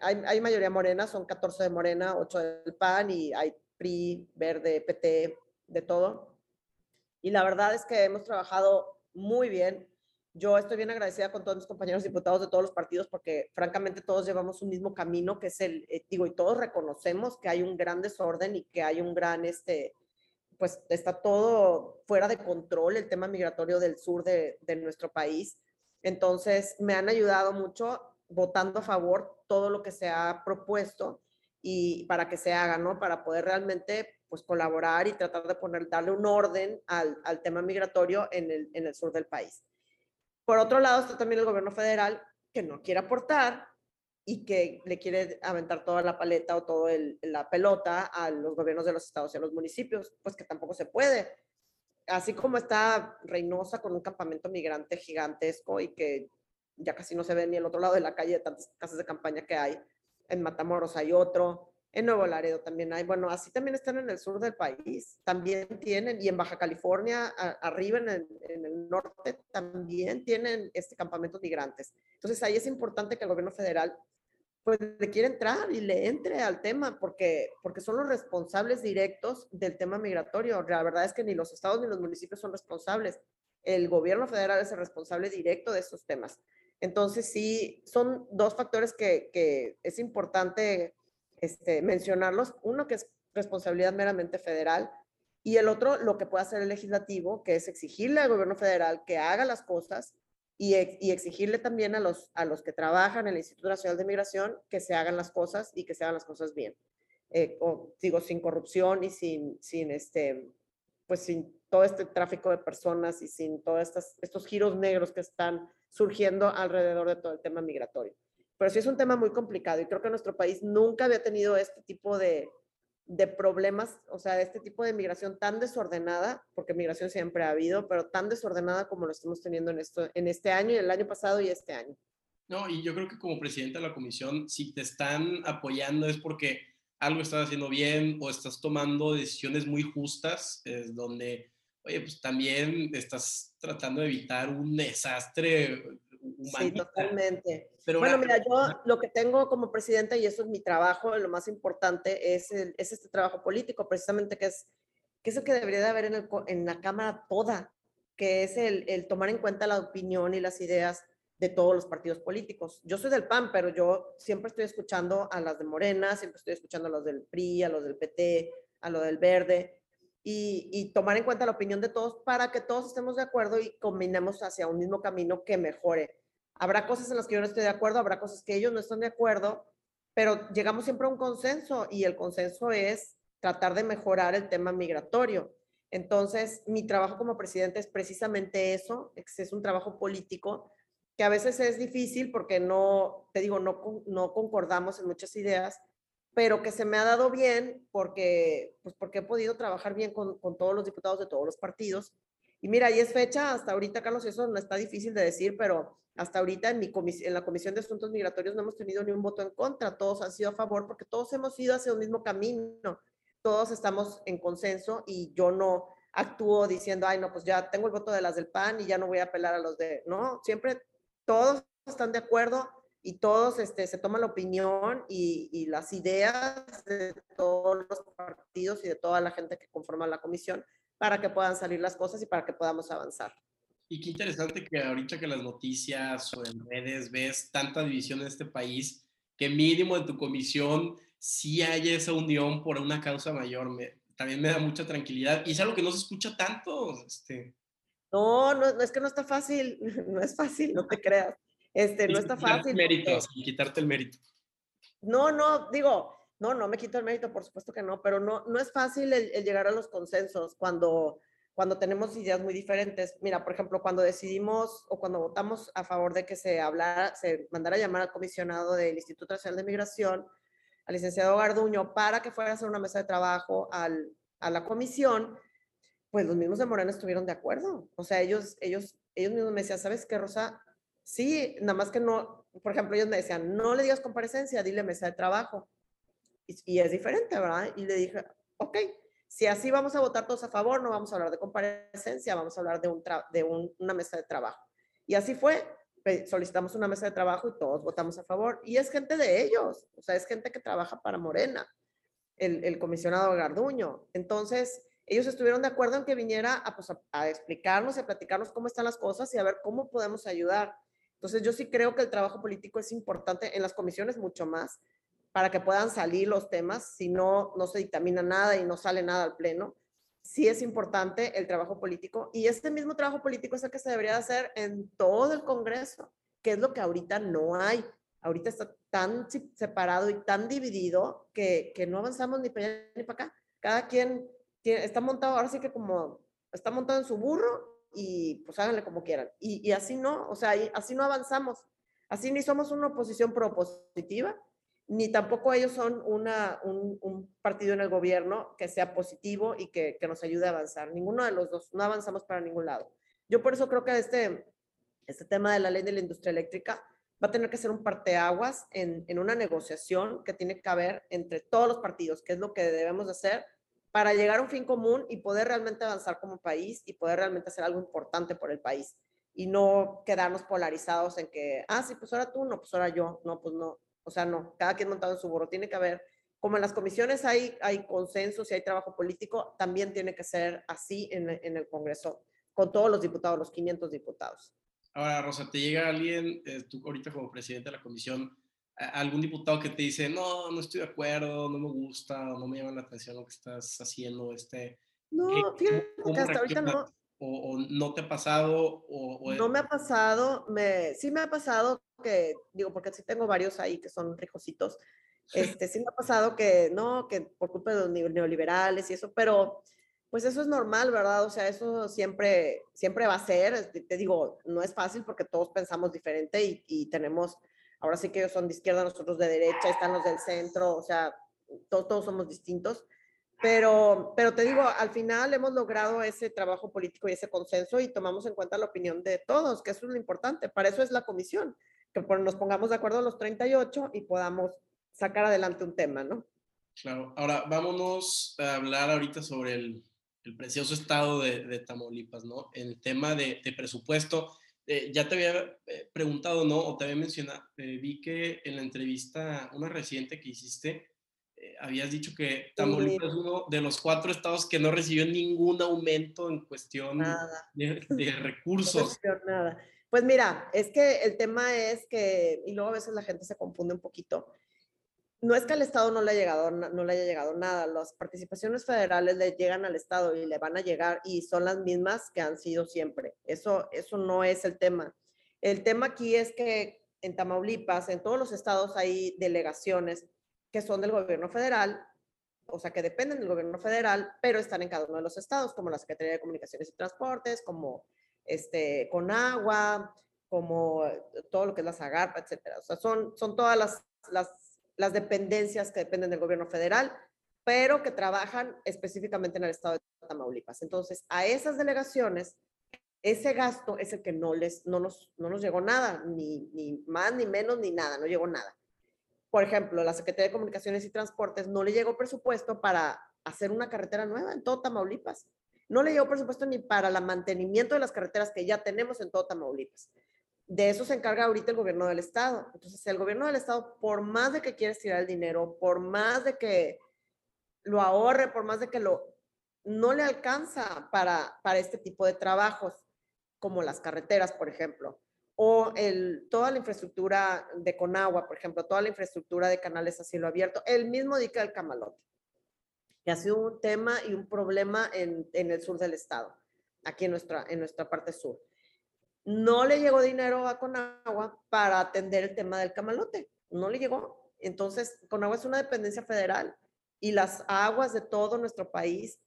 S2: Hay, mayoría morena, son 14 de morena, 8 del PAN y hay PRI, Verde, PT, de todo. Y la verdad es que hemos trabajado muy bien. Yo estoy bien agradecida con todos mis compañeros diputados de todos los partidos porque francamente todos llevamos un mismo camino que es el, eh, digo, y todos reconocemos que hay un gran desorden y que hay un gran, este, pues está todo fuera de control el tema migratorio del sur de, nuestro país. Entonces, me han ayudado mucho votando a favor todo lo que se ha propuesto y para que se haga, ¿no? Para poder realmente pues colaborar y tratar de poner, darle un orden al, al tema migratorio en el, en el sur del país. Por otro lado, está también el gobierno federal que no quiere aportar y que le quiere aventar toda la paleta o toda la pelota a los gobiernos de los estados y a los municipios, pues que tampoco se puede. Así como está Reynosa con un campamento migrante gigantesco y que ya casi no se ve ni el otro lado de la calle de tantas casas de campaña que hay. En Matamoros hay otro, en Nuevo Laredo también hay. Bueno, así también están en el sur del país, también tienen, y en Baja California, arriba en el, en el, norte, también tienen este campamento migrantes. Entonces ahí es importante que el gobierno federal pues le quiere entrar y le entre al tema porque, porque son los responsables directos del tema migratorio. La verdad es que ni los estados ni los municipios son responsables. El gobierno federal es el responsable directo de estos temas. Entonces, sí, son dos factores que, es importante este, mencionarlos. Uno que es responsabilidad meramente federal y el otro lo que puede hacer el legislativo, que es exigirle al gobierno federal que haga las cosas y, exigirle también a los, a los que trabajan en el Instituto Nacional de Migración que se hagan las cosas y que se hagan las cosas bien. Eh, o, digo, sin corrupción y sin, sin, este, pues sin todo este tráfico de personas y sin todos estos, estos giros negros que están surgiendo alrededor de todo el tema migratorio. Pero sí es un tema muy complicado y creo que nuestro país nunca había tenido este tipo de, de problemas, o sea, de este tipo de migración tan desordenada, porque migración siempre ha habido, pero tan desordenada como lo estamos teniendo en, esto, en este año, el año pasado y este año.
S1: No, y yo creo que como presidente de la comisión, si te están apoyando es porque algo estás haciendo bien o estás tomando decisiones muy justas, es donde, oye, pues también estás tratando de evitar un desastre
S2: Sí, totalmente. Pero bueno, mira, yo lo que tengo como presidenta, y eso es mi trabajo, lo más importante es, es este trabajo político, precisamente que es, que es el que debería de haber en, el, en la Cámara toda, que es el, el, tomar en cuenta la opinión y las ideas de todos los partidos políticos. Yo soy del PAN, pero yo siempre estoy escuchando a las de Morena, siempre estoy escuchando a los del PRI, a los del PT, a los del Verde, y, tomar en cuenta la opinión de todos para que todos estemos de acuerdo y combinemos hacia un mismo camino que mejore Habrá cosas en las que yo no estoy de acuerdo, habrá cosas que ellos no están de acuerdo, pero llegamos siempre a un consenso y el consenso es tratar de mejorar el tema migratorio. Entonces, mi trabajo como presidente es precisamente eso, es un trabajo político que a veces es difícil porque no, te digo, no, no concordamos en muchas ideas, pero que se me ha dado bien porque, pues porque he podido trabajar bien con, con todos los diputados de todos los partidos. Y mira, y es fecha, hasta ahorita, Carlos, eso no está difícil de decir, pero hasta ahorita en, mi en la Comisión de Asuntos Migratorios no hemos tenido ni un voto en contra, todos han sido a favor porque todos hemos ido hacia un mismo camino, todos estamos en consenso y yo no actúo diciendo, ay, no, pues ya tengo el voto de las del PAN y ya no voy a apelar a los de, no, siempre todos están de acuerdo y todos este, se toman la opinión y, y las ideas de todos los partidos y de toda la gente que conforma la comisión para que puedan salir las cosas y para que podamos avanzar.
S1: Y qué interesante que ahorita que las noticias o en redes ves tanta división en este país, que mínimo en tu comisión sí haya esa unión por una causa mayor. Me, también me da mucha tranquilidad. Y es algo que no se escucha tanto. Este.
S2: No, no, es que no está fácil. *laughs* No es fácil, no te creas. Este, no está fácil.
S1: Mérito, quitarte el mérito.
S2: No, no, digo, no, no me quito el mérito, por supuesto que no, pero no, no es fácil el, llegar a los consensos cuando, cuando tenemos ideas muy diferentes. Mira, por ejemplo, cuando decidimos o cuando votamos a favor de que se hablara, se mandara a llamar al comisionado del Instituto Nacional de Migración, al licenciado Garduño, para que fuera a hacer una mesa de trabajo al, a la comisión, pues los mismos de Morena estuvieron de acuerdo. O sea, ellos, ellos, ellos mismos me decían, ¿sabes qué, Rosa? Sí, nada más que no, por ejemplo, ellos me decían, no le digas comparecencia, dile mesa de trabajo y, es diferente, ¿verdad? Y le dije, ok, si así vamos a votar todos a favor, no vamos a hablar de comparecencia, vamos a hablar de, un de una mesa de trabajo. Y así fue, solicitamos una mesa de trabajo y todos votamos a favor. Y es gente de ellos, o sea, es gente que trabaja para Morena, el, el comisionado Garduño. Entonces, ellos estuvieron de acuerdo en que viniera a, pues, a, a, explicarnos y a platicarnos cómo están las cosas y a ver cómo podemos ayudar. Entonces, yo sí creo que el trabajo político es importante en las comisiones mucho más, para que puedan salir los temas, si no, no se dictamina nada y no sale nada al Pleno. Sí es importante el trabajo político y este mismo trabajo político es el que se debería hacer en todo el Congreso, que es lo que ahorita no hay. Ahorita está tan separado y tan dividido que, que no avanzamos ni para allá ni para acá. Cada quien tiene, está montado, ahora sí que como está montado en su burro y pues háganle como quieran. Y, y así no, o sea, así no avanzamos. Así ni somos una oposición propositiva, ni tampoco ellos son una, un, partido en el gobierno que sea positivo y que, nos ayude a avanzar. Ninguno de los dos, no avanzamos para ningún lado. Yo por eso creo que este, este tema de la ley de la industria eléctrica va a tener que ser un parteaguas en, en una negociación que tiene que haber entre todos los partidos, que es lo que debemos hacer para llegar a un fin común y poder realmente avanzar como país y poder realmente hacer algo importante por el país y no quedarnos polarizados en que, ah, sí, pues ahora tú, no, pues ahora yo, no, pues no, o sea, no, cada quien montado en su burro. Tiene que haber, como en las comisiones hay, hay consensos y hay trabajo político, también tiene que ser así en, en el Congreso, con todos los diputados, los 500 diputados.
S1: Ahora, Rosa, ¿te llega alguien, eh, tú ahorita como presidente de la comisión, algún diputado que te dice, no, no estoy de acuerdo, no me gusta, no me llama la atención lo que estás haciendo? Este,
S2: no, fíjate que hasta ahorita no
S1: o, no te ha pasado? O,
S2: no me ha pasado, me, sí me ha pasado que, digo, porque sí tengo varios ahí que son ricositos, este, sí me ha pasado que, no, que por culpa de los neoliberales y eso, pero pues eso es normal, ¿verdad? O sea, eso siempre, siempre va a ser, te digo, no es fácil porque todos pensamos diferente y, y tenemos, ahora sí que ellos son de izquierda, nosotros de derecha, están los del centro, o sea, todos, todos somos distintos pero, pero te digo, al final hemos logrado ese trabajo político y ese consenso y tomamos en cuenta la opinión de todos, que eso es lo importante. Para eso es la comisión, que nos pongamos de acuerdo los 38 y podamos sacar adelante un tema, ¿no?
S1: Claro. Ahora, vámonos a hablar ahorita sobre el, el precioso estado de, de, Tamaulipas, ¿no? El tema de, de presupuesto. Eh, ya te había eh, preguntado, ¿no? O te había mencionado, eh, vi que en la entrevista, una reciente que hiciste, eh, habías dicho que Tamaulipas es uno de los cuatro estados que no recibió ningún aumento en cuestión de, *laughs* recursos.
S2: nada. Pues mira, es que el tema es que, y luego a veces la gente se confunde un poquito, no es que al Estado no le, haya llegado, no le haya llegado nada, las participaciones federales le llegan al Estado y le van a llegar y son las mismas que han sido siempre. Eso, eso no es el tema. El tema aquí es que en Tamaulipas, en todos los estados hay delegaciones que son del gobierno federal, o sea, que dependen del gobierno federal, pero están en cada uno de los estados, como la Secretaría de Comunicaciones y Transportes, como este, agua como todo lo que es la Zagarpa, etcétera. O sea, son, son todas las, las, las dependencias que dependen del gobierno federal, pero que trabajan específicamente en el estado de Tamaulipas. Entonces, a esas delegaciones ese gasto es el que no, les, no, nos, no nos llegó nada, ni, ni más, ni menos, ni nada, no llegó nada. Por ejemplo, la Secretaría de Comunicaciones y Transportes no le llegó presupuesto para hacer una carretera nueva en todo Tamaulipas. No le llegó presupuesto ni para el mantenimiento de las carreteras que ya tenemos en todo Tamaulipas. De eso se encarga ahorita el gobierno del estado. Entonces, el gobierno del estado, por más de que quiera estirar el dinero, por más de que lo ahorre, por más de que lo no le alcanza para, para este tipo de trabajos, como las carreteras, por ejemplo, o el, toda la infraestructura de Conagua, por ejemplo, toda la infraestructura de canales a cielo abierto, el mismo dique del Camalote, que ha sido un tema y un problema en, en el sur del estado, aquí en nuestra, en nuestra parte sur. No le llegó dinero a Conagua para atender el tema del Camalote, no le llegó. Entonces, Conagua es una dependencia federal y las aguas de todo nuestro país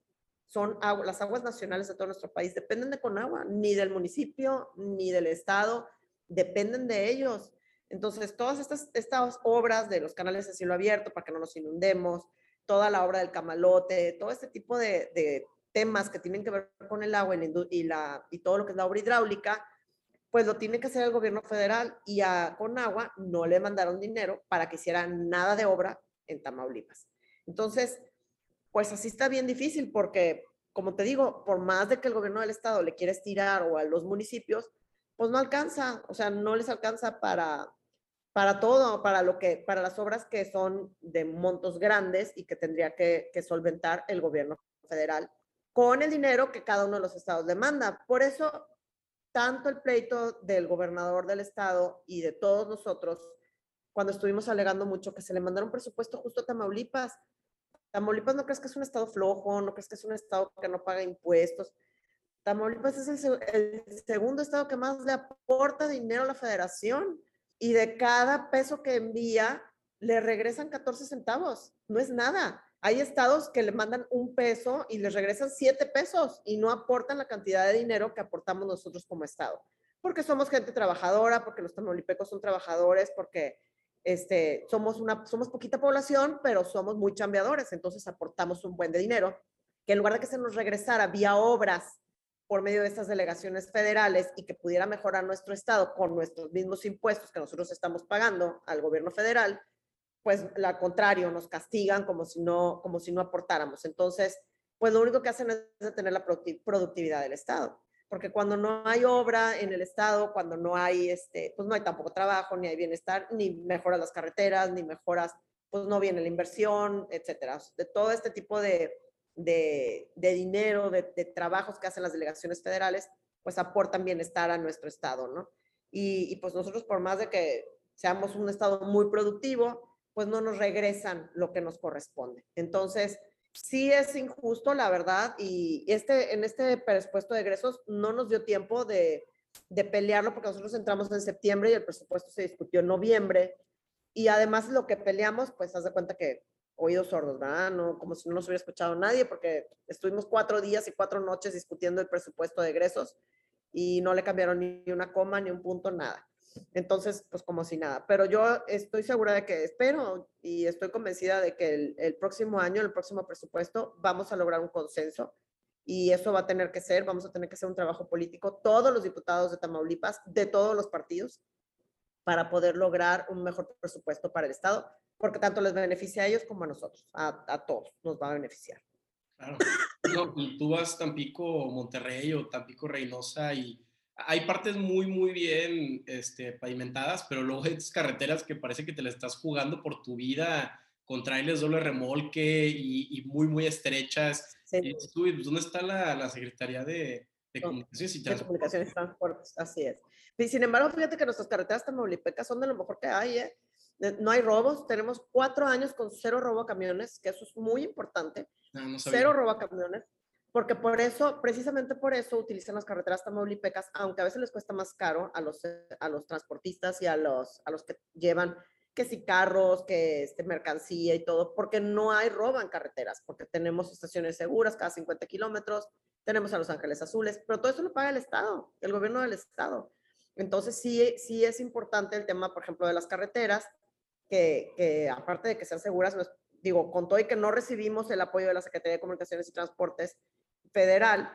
S2: son las aguas nacionales de todo nuestro país, dependen de Conagua, ni del municipio, ni del estado, dependen de ellos. Entonces, todas estas, obras de los canales de cielo abierto para que no nos inundemos, toda la obra del camalote, todo este tipo de, temas que tienen que ver con el agua y, la, y todo lo que es la obra hidráulica, pues lo tiene que hacer el gobierno federal y a Conagua no le mandaron dinero para que hiciera nada de obra en Tamaulipas. Entonces, pues así está bien difícil porque, como te digo, por más de que el gobierno del estado le quiera estirar o a los municipios, pues no alcanza, o sea, no les alcanza para, para todo, para lo que, para las obras que son de montos grandes y que tendría que, que solventar el gobierno federal con el dinero que cada uno de los estados demanda. Por eso, tanto el pleito del gobernador del estado y de todos nosotros, cuando estuvimos alegando mucho que se le mandaron presupuesto justo a Tamaulipas, Tamaulipas no crees que es un estado flojo, no crees que es un estado que no paga impuestos. Tamaulipas es el, segundo estado que más le aporta dinero a la federación y de cada peso que envía le regresan 14 centavos. No es nada. Hay estados que le mandan un peso y les regresan 7 pesos y no aportan la cantidad de dinero que aportamos nosotros como estado. Porque somos gente trabajadora, porque los tamaulipecos son trabajadores, porque este, somos, una, somos poquita población, pero somos muy chambeadores, entonces aportamos un buen de dinero, que en lugar de que se nos regresara vía obras por medio de estas delegaciones federales y que pudiera mejorar nuestro estado con nuestros mismos impuestos que nosotros estamos pagando al gobierno federal, pues al contrario, nos castigan como si no, como si no aportáramos. Entonces, pues lo único que hacen es detener la productividad del estado porque cuando no hay obra en el estado, cuando no hay, este, pues no hay tampoco trabajo, ni hay bienestar, ni mejoras las carreteras, ni mejoras, pues no viene la inversión, etcétera. De todo este tipo de, de, dinero, de, de, trabajos que hacen las delegaciones federales, pues aportan bienestar a nuestro estado, ¿no? Y, y pues nosotros, por más de que seamos un estado muy productivo, pues no nos regresan lo que nos corresponde. Entonces, sí es injusto, la verdad, y este, en este presupuesto de egresos no nos dio tiempo de, de pelearlo porque nosotros entramos en septiembre y el presupuesto se discutió en noviembre. Y además lo que peleamos, pues haz de cuenta que oídos sordos, ¿verdad? No, como si no nos hubiera escuchado nadie, porque estuvimos cuatro días y cuatro noches discutiendo el presupuesto de egresos y no le cambiaron ni una coma, ni un punto, nada. Entonces, pues como si nada. Pero yo estoy segura de que espero y estoy convencida de que el, próximo año, el próximo presupuesto, vamos a lograr un consenso y eso va a tener que ser, vamos a tener que hacer un trabajo político, todos los diputados de Tamaulipas, de todos los partidos, para poder lograr un mejor presupuesto para el Estado, porque tanto les beneficia a ellos como a nosotros, a, todos nos va a beneficiar.
S1: Claro. tú vas Tampico, Monterrey o Tampico, Reynosa y hay partes muy, muy bien este, pavimentadas, pero luego hay carreteras que parece que te la estás jugando por tu vida con trailers doble remolque y, muy, muy estrechas. Pues, ¿Dónde está la, la Secretaría de, de Comunicaciones y
S2: Transportes? Comunicaciones y Transportes, así es. Y sin embargo, fíjate que nuestras carreteras tamaulipetas son de lo mejor que hay, ¿eh? No hay robos, tenemos cuatro años con cero robo a camiones, que eso es muy importante. Ah, cero robo a camiones porque por eso, precisamente por eso utilizan las carreteras tamaulipecas, aunque a veces les cuesta más caro a los, a los transportistas y a los, a los que llevan que si carros, que este, mercancía y todo, porque no hay robo en carreteras, porque tenemos estaciones seguras cada 50 kilómetros, tenemos a Los Ángeles Azules, pero todo eso lo paga el Estado, el gobierno del Estado. Entonces sí, sí es importante el tema, por ejemplo, de las carreteras, que, que aparte de que sean seguras, digo, con todo y que no recibimos el apoyo de la Secretaría de Comunicaciones y Transportes, federal,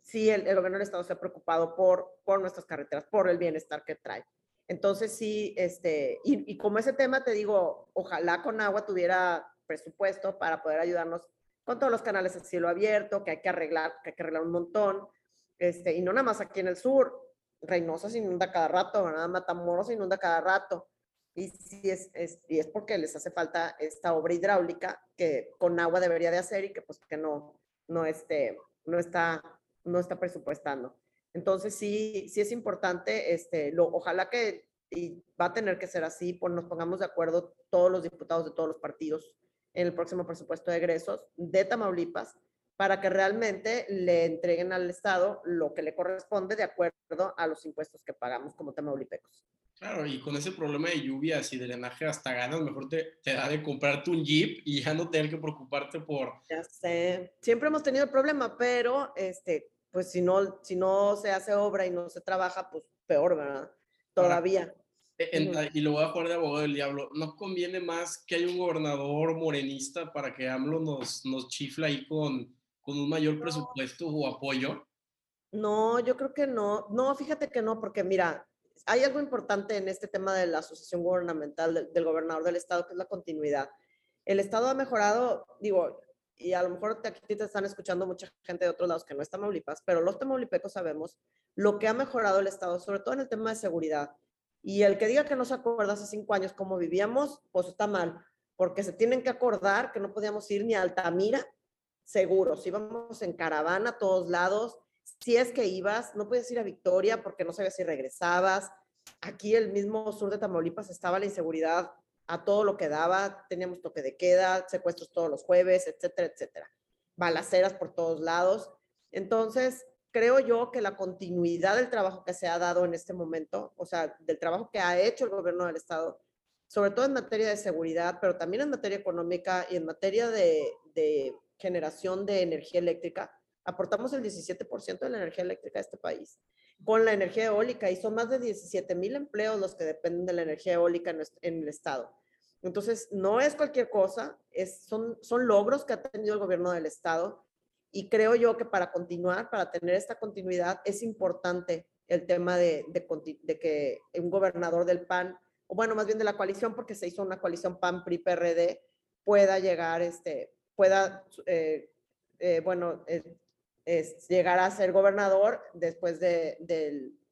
S2: sí el, gobierno del estado se ha preocupado por, por nuestras carreteras, por el bienestar que trae. Entonces sí, este, y, y como ese tema te digo, ojalá con agua tuviera presupuesto para poder ayudarnos con todos los canales de cielo abierto, que hay que arreglar, que hay que arreglar un montón, este, y no nada más aquí en el sur, Reynosa se inunda cada rato, ¿verdad? Matamoros se inunda cada rato, y sí es, es, y es porque les hace falta esta obra hidráulica que con agua debería de hacer y que pues que no, no, este, no, está, no está presupuestando. Entonces sí, sí es importante, este, lo, ojalá que, y va a tener que ser así, pues nos pongamos de acuerdo todos los diputados de todos los partidos en el próximo presupuesto de egresos de Tamaulipas para que realmente le entreguen al Estado lo que le corresponde de acuerdo a los impuestos que pagamos como tamaulipecos.
S1: Claro, y con ese problema de lluvias y drenaje hasta ganas, mejor te, te, da de comprarte un Jeep y ya no tener que preocuparte por...
S2: Ya sé, siempre hemos tenido el problema, pero este, pues si no, si no se hace obra y no se trabaja, pues peor, ¿verdad? Todavía. Ahora,
S1: en, y lo voy a jugar de abogado del diablo, ¿no conviene más que haya un gobernador morenista para que AMLO nos, nos chifla ahí con, con un mayor presupuesto o apoyo?
S2: No, yo creo que no. No, fíjate que no, porque mira, hay algo importante en este tema de la asociación gubernamental del, gobernador del estado, que es la continuidad. El estado ha mejorado, digo, y a lo mejor aquí te están escuchando mucha gente de otros lados que no es Tamaulipas, pero los tamaulipecos sabemos lo que ha mejorado el estado, sobre todo en el tema de seguridad. Y el que diga que no se acuerda hace cinco años cómo vivíamos, pues está mal, porque se tienen que acordar que no podíamos ir ni a Altamira seguros, íbamos en caravana a todos lados, si es que ibas, no podías ir a Victoria porque no sabías si regresabas. Aquí el mismo sur de Tamaulipas estaba la inseguridad a todo lo que daba, teníamos toque de queda, secuestros todos los jueves, etcétera, etcétera. Balaceras por todos lados. Entonces, creo yo que la continuidad del trabajo que se ha dado en este momento, o sea, del trabajo que ha hecho el gobierno del estado, sobre todo en materia de seguridad, pero también en materia económica y en materia de, de generación de energía eléctrica, aportamos el 17% de la energía eléctrica de este país con la energía eólica y son más de 17 mil empleos los que dependen de la energía eólica en, el estado. Entonces, no es cualquier cosa, es, son, son logros que ha tenido el gobierno del estado y creo yo que para continuar, para tener esta continuidad, es importante el tema de, de, de que un gobernador del PAN, o bueno, más bien de la coalición, porque se hizo una coalición PAN-PRI-PRD, pueda llegar, este, pueda, eh, eh, bueno, eh, es llegar a ser gobernador después de,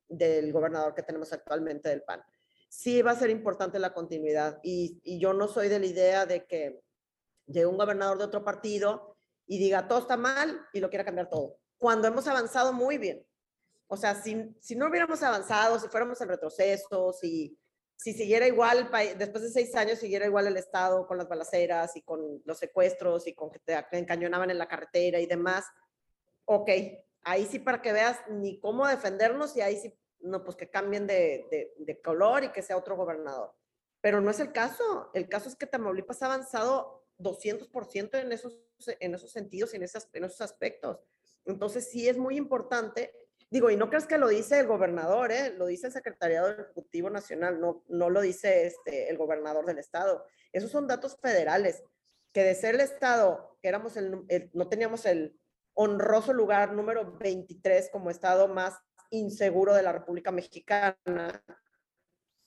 S2: del, gobernador que tenemos actualmente del PAN. Sí va a ser importante la continuidad y, yo no soy de la idea de que llegue un gobernador de otro partido y diga todo está mal y lo quiera cambiar todo. Cuando hemos avanzado muy bien. O sea, si, si no hubiéramos avanzado, si fuéramos en retroceso, si, si siguiera igual, después de seis años siguiera igual el Estado con las balaceras y con los secuestros y con que te encañonaban en la carretera y demás, ok, ahí sí para que veas ni cómo defendernos y ahí sí, no, pues que cambien de, de, de color y que sea otro gobernador. Pero no es el caso. El caso es que Tamaulipas ha avanzado 200% en esos, en esos sentidos en, esas, en esos aspectos. Entonces, sí es muy importante. Digo, y no crees que lo dice el gobernador, ¿eh? lo dice el Secretariado Ejecutivo Nacional, no, no lo dice este, el gobernador del Estado. Esos son datos federales, que de ser el Estado, que éramos el, el, no teníamos el honroso lugar número 23 como Estado más inseguro de la República Mexicana,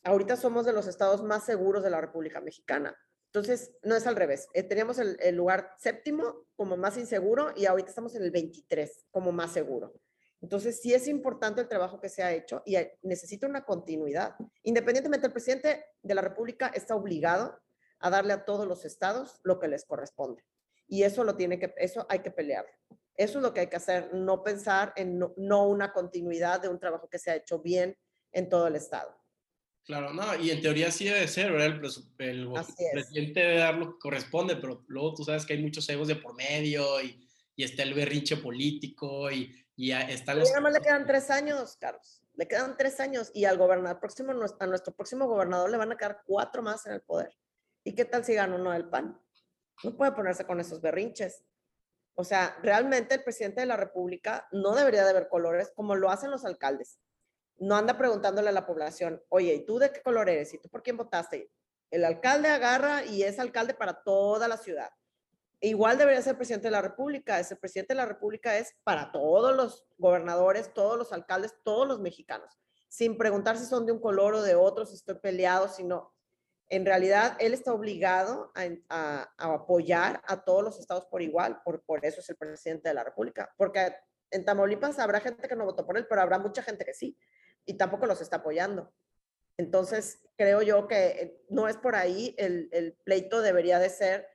S2: ahorita somos de los estados más seguros de la República Mexicana. Entonces, no es al revés. Eh, teníamos el, lugar séptimo como más inseguro y ahorita estamos en el 23 como más seguro. Entonces, sí es importante el trabajo que se ha hecho y necesita una continuidad. Independientemente, el presidente de la República está obligado a darle a todos los estados lo que les corresponde. Y eso lo tiene que, eso hay que pelear. Eso es lo que hay que hacer, no pensar en no, no una continuidad de un trabajo que se ha hecho bien en todo el estado.
S1: Claro, no, y en teoría sí debe ser, ¿verdad? El, el, el presidente debe dar lo que corresponde, pero luego tú sabes que hay muchos egos de por medio y, y está el berrinche político y, y están
S2: los... Nada más le quedan tres años, Carlos. Le quedan tres años y al gobernador próximo, a nuestro próximo gobernador le van a quedar cuatro más en el poder. ¿Y qué tal si gana uno del PAN? No puede ponerse con esos berrinches. O sea, realmente el presidente de la República no debería de ver colores como lo hacen los alcaldes no anda preguntándole a la población, oye, ¿y tú de qué color eres? ¿Y tú por quién votaste? El alcalde agarra y es alcalde para toda la ciudad. igual debería ser presidente de la República. Ese presidente de la República es para todos los gobernadores, todos los alcaldes, todos los mexicanos, sin preguntar si son de un color o de otro, si estoy peleado, sino en realidad él está obligado a, apoyar a todos los estados por igual, por, por eso es el presidente de la República, porque en Tamaulipas habrá gente que no votó por él, pero habrá mucha gente que sí, y tampoco los está apoyando. Entonces, creo yo que eh, no es por ahí, el, el pleito debería de ser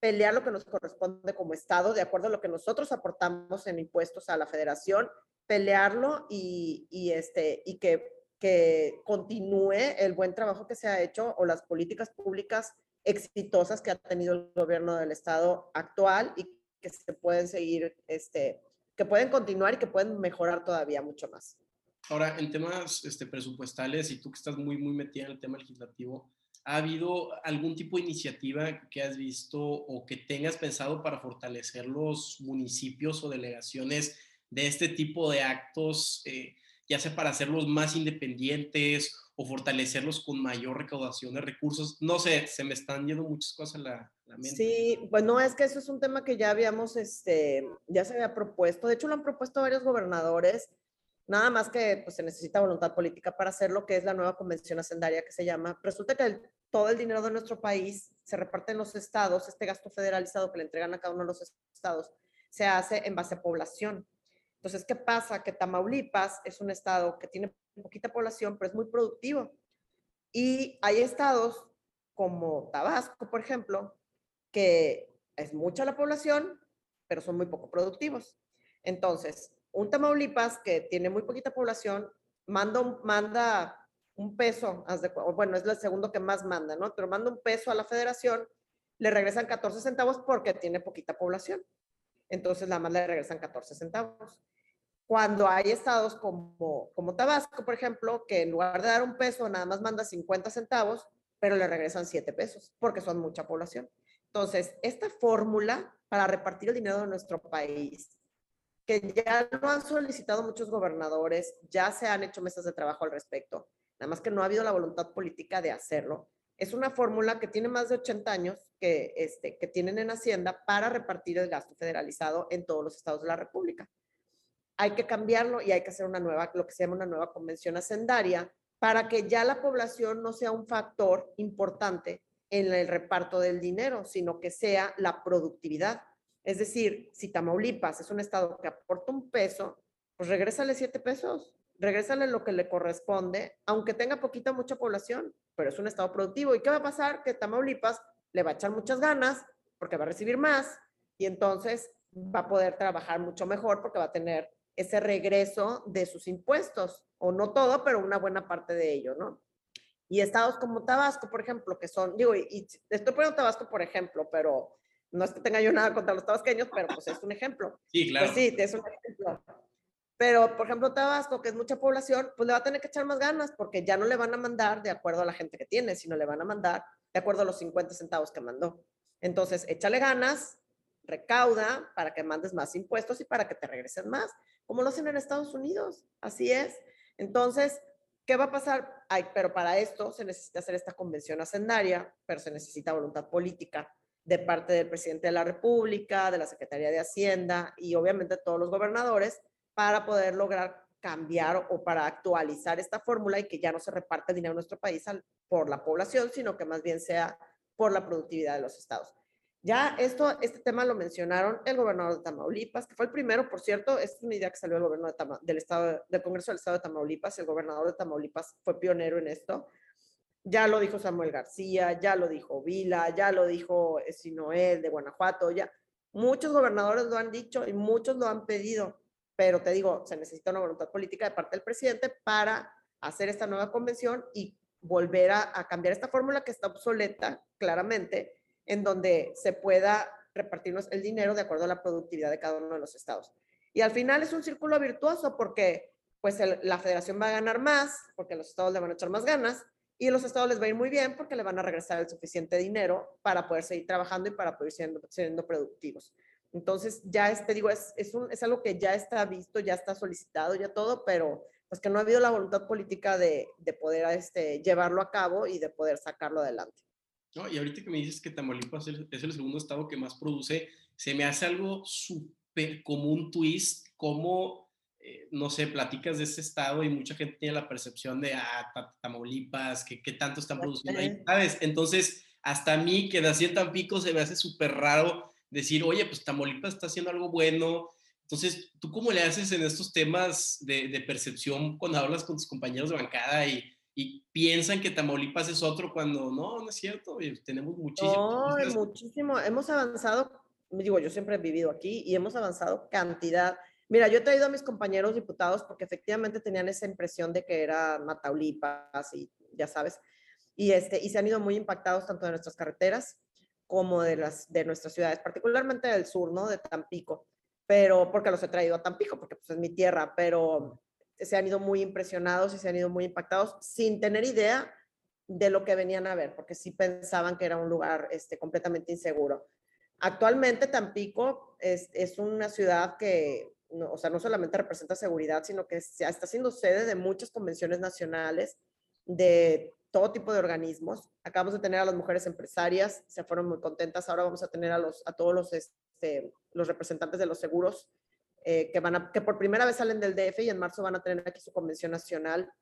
S2: pelear lo que nos corresponde como Estado, de acuerdo a lo que nosotros aportamos en impuestos a la federación, pelearlo y, y este, y que, que continúe el buen trabajo que se ha hecho o las políticas públicas exitosas que ha tenido el gobierno del Estado actual y que se pueden seguir, este, que pueden continuar y que pueden mejorar todavía mucho más.
S1: Ahora, en temas este, presupuestales, y tú que estás muy, muy metida en el tema legislativo, ¿Ha habido algún tipo de iniciativa que has visto o que tengas pensado para fortalecer los municipios o delegaciones de este tipo de actos, eh, ya sea para hacerlos más independientes o fortalecerlos con mayor recaudación de recursos? No sé, se me están yendo muchas cosas a la, mente.
S2: Sí, bueno, es que eso es un tema que ya habíamos, este, ya se había propuesto. De hecho, lo han propuesto varios gobernadores Nada más que pues, se necesita voluntad política para hacer lo que es la nueva convención hacendaria que se llama. Resulta que todo el dinero de nuestro país se reparte en los estados, este gasto federalizado que le entregan a cada uno de los estados, se hace en base a población. Entonces, ¿qué pasa? Que Tamaulipas es un estado que tiene poquita población, pero es muy productivo. Y hay estados como Tabasco, por ejemplo, que es mucha la población, pero son muy poco productivos. Entonces, un Tamaulipas que tiene muy poquita población, manda manda un peso, bueno, es el segundo que más manda, ¿no? Pero manda un peso a la federación, le regresan 14 centavos porque tiene poquita población. Entonces, nada más le regresan 14 centavos. Cuando hay estados como, como Tabasco, por ejemplo, que en lugar de dar un peso, nada más manda 50 centavos, pero le regresan 7 pesos, porque son mucha población. Entonces, esta fórmula para repartir el dinero de nuestro país que ya lo han solicitado muchos gobernadores, ya se han hecho mesas de trabajo al respecto, nada más que no ha habido la voluntad política de hacerlo. Es una fórmula que tiene más de 80 años que, este, que tienen en Hacienda para repartir el gasto federalizado en todos los estados de la República. Hay que cambiarlo y hay que hacer una nueva, lo que se llama una nueva convención hacendaria para que ya la población no sea un factor importante en el reparto del dinero, sino que sea la productividad es decir, si Tamaulipas es un estado que aporta un peso, pues regrésale siete pesos, regrésale lo que le corresponde, aunque tenga poquita o mucha población, pero es un estado productivo. ¿Y qué va a pasar? Que Tamaulipas le va a echar muchas ganas porque va a recibir más y entonces va a poder trabajar mucho mejor porque va a tener ese regreso de sus impuestos, o no todo, pero una buena parte de ello, ¿no? Y estados como Tabasco, por ejemplo, que son, digo, y, estoy poniendo Tabasco por ejemplo, pero no es que tenga yo nada contra los tabasqueños, pero pues es un ejemplo.
S1: Sí, claro.
S2: Pues sí, es un ejemplo. Pero, por ejemplo, Tabasco, que es mucha población, pues le va a tener que echar más ganas porque ya no le van a mandar de acuerdo a la gente que tiene, sino le van a mandar de acuerdo a los 50 centavos que mandó. Entonces, échale ganas, recauda para que mandes más impuestos y para que te regresen más, como lo hacen en Estados Unidos. Así es. Entonces, ¿qué va a pasar? Ay, pero para esto se necesita hacer esta convención hacendaria, pero se necesita voluntad política de parte del presidente de la República, de la Secretaría de Hacienda y obviamente todos los gobernadores para poder lograr cambiar o para actualizar esta fórmula y que ya no se reparte dinero en nuestro país por la población, sino que más bien sea por la productividad de los estados. Ya esto, este tema lo mencionaron el gobernador de Tamaulipas, que fue el primero, por cierto, es una idea que salió del gobierno del estado, del Congreso del Estado de Tamaulipas, el gobernador de Tamaulipas fue pionero en esto, ya lo dijo Samuel García, ya lo dijo Vila, ya lo dijo Sinoel de Guanajuato, ya muchos gobernadores lo han dicho y muchos lo han pedido, pero te digo, se necesita una voluntad política de parte del presidente para hacer esta nueva convención y volver a, cambiar esta fórmula que está obsoleta claramente, en donde se pueda repartirnos el dinero de acuerdo a la productividad de cada uno de los estados. Y al final es un círculo virtuoso porque pues la federación va a ganar más, porque los estados le van a echar más ganas, y los estados les va a ir muy bien porque le van a regresar el suficiente dinero para poder seguir trabajando y para poder siendo, siendo productivos. Entonces, ya este, digo, es, es, es algo que ya está visto, ya está solicitado, ya todo, pero pues que no ha habido la voluntad política de, de poder este, llevarlo a cabo y de poder sacarlo adelante.
S1: No, y ahorita que me dices que Tamaulipas es el segundo estado que más produce, se me hace algo súper común twist, como, eh, no sé, platicas de ese estado y mucha gente tiene la percepción de, ah, Tamaulipas, que qué tanto están produciendo ahí, ¿sabes? Entonces, hasta a mí, que nací en Tampico, se me hace súper raro decir, oye, pues Tamaulipas está haciendo algo bueno. Entonces, ¿tú cómo le haces en estos temas de, de percepción cuando hablas con tus compañeros de bancada y y piensan que Tamaulipas es otro cuando no, no es cierto, tenemos muchísimo.
S2: No, muchísimo, hemos avanzado, digo, yo siempre he vivido aquí y hemos avanzado cantidad. Mira, yo he traído a mis compañeros diputados porque efectivamente tenían esa impresión de que era Mataulipas y ya sabes, y, este, y se han ido muy impactados tanto de nuestras carreteras como de, las, de nuestras ciudades, particularmente del sur, ¿no? De Tampico, pero porque los he traído a Tampico, porque pues es mi tierra, pero se han ido muy impresionados y se han ido muy impactados sin tener idea de lo que venían a ver, porque sí pensaban que era un lugar este, completamente inseguro. Actualmente Tampico es, es una ciudad que, no, o sea, no solamente representa seguridad, sino que está siendo sede de muchas convenciones nacionales de todo tipo de organismos. Acabamos de tener a las mujeres empresarias, se fueron muy contentas. Ahora vamos a tener a, los, a todos los, este, los representantes de los seguros eh, que, van a, que por primera vez salen del DF y en marzo van a tener aquí su convención nacional.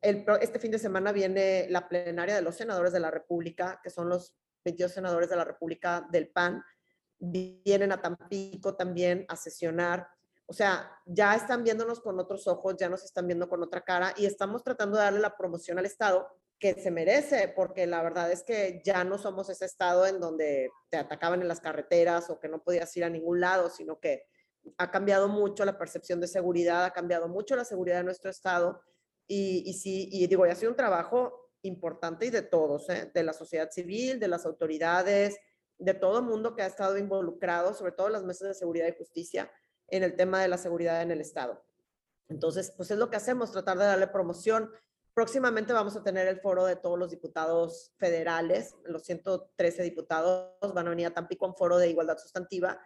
S2: El, este fin de semana viene la plenaria de los senadores de la República, que son los 22 senadores de la República del PAN. Vienen a Tampico también a sesionar. O sea, ya están viéndonos con otros ojos, ya nos están viendo con otra cara y estamos tratando de darle la promoción al Estado que se merece, porque la verdad es que ya no somos ese Estado en donde te atacaban en las carreteras o que no podías ir a ningún lado, sino que ha cambiado mucho la percepción de seguridad, ha cambiado mucho la seguridad de nuestro Estado y, y sí, y digo, ha sido un trabajo importante y de todos, ¿eh? de la sociedad civil, de las autoridades, de todo el mundo que ha estado involucrado, sobre todo las mesas de seguridad y justicia, en el tema de la seguridad en el Estado. Entonces, pues es lo que hacemos, tratar de darle promoción. Próximamente vamos a tener el foro de todos los diputados federales, los 113 diputados van a venir a Tampico un foro de igualdad sustantiva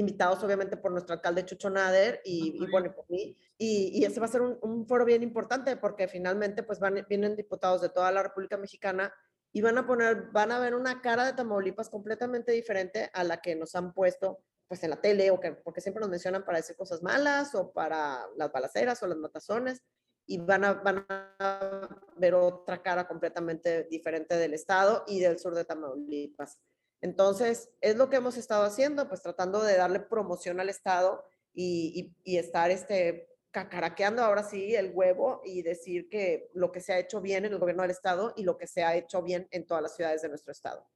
S2: invitados obviamente por nuestro alcalde Chucho Nader y, bueno, por mí. Y, y, ese va a ser un, foro bien importante porque finalmente pues van, vienen diputados de toda la República Mexicana y van a poner, van a ver una cara de Tamaulipas completamente diferente a la que nos han puesto pues en la tele o que porque siempre nos mencionan para decir cosas malas o para las balaceras o las matazones y van a, van a ver otra cara completamente diferente del estado y del sur de Tamaulipas. Entonces, es lo que hemos estado haciendo, pues tratando de darle promoción al Estado y, estar este, cacaraqueando ahora sí el huevo y decir que lo que se ha hecho bien en el gobierno del Estado y lo que se ha hecho bien en todas las ciudades de nuestro Estado.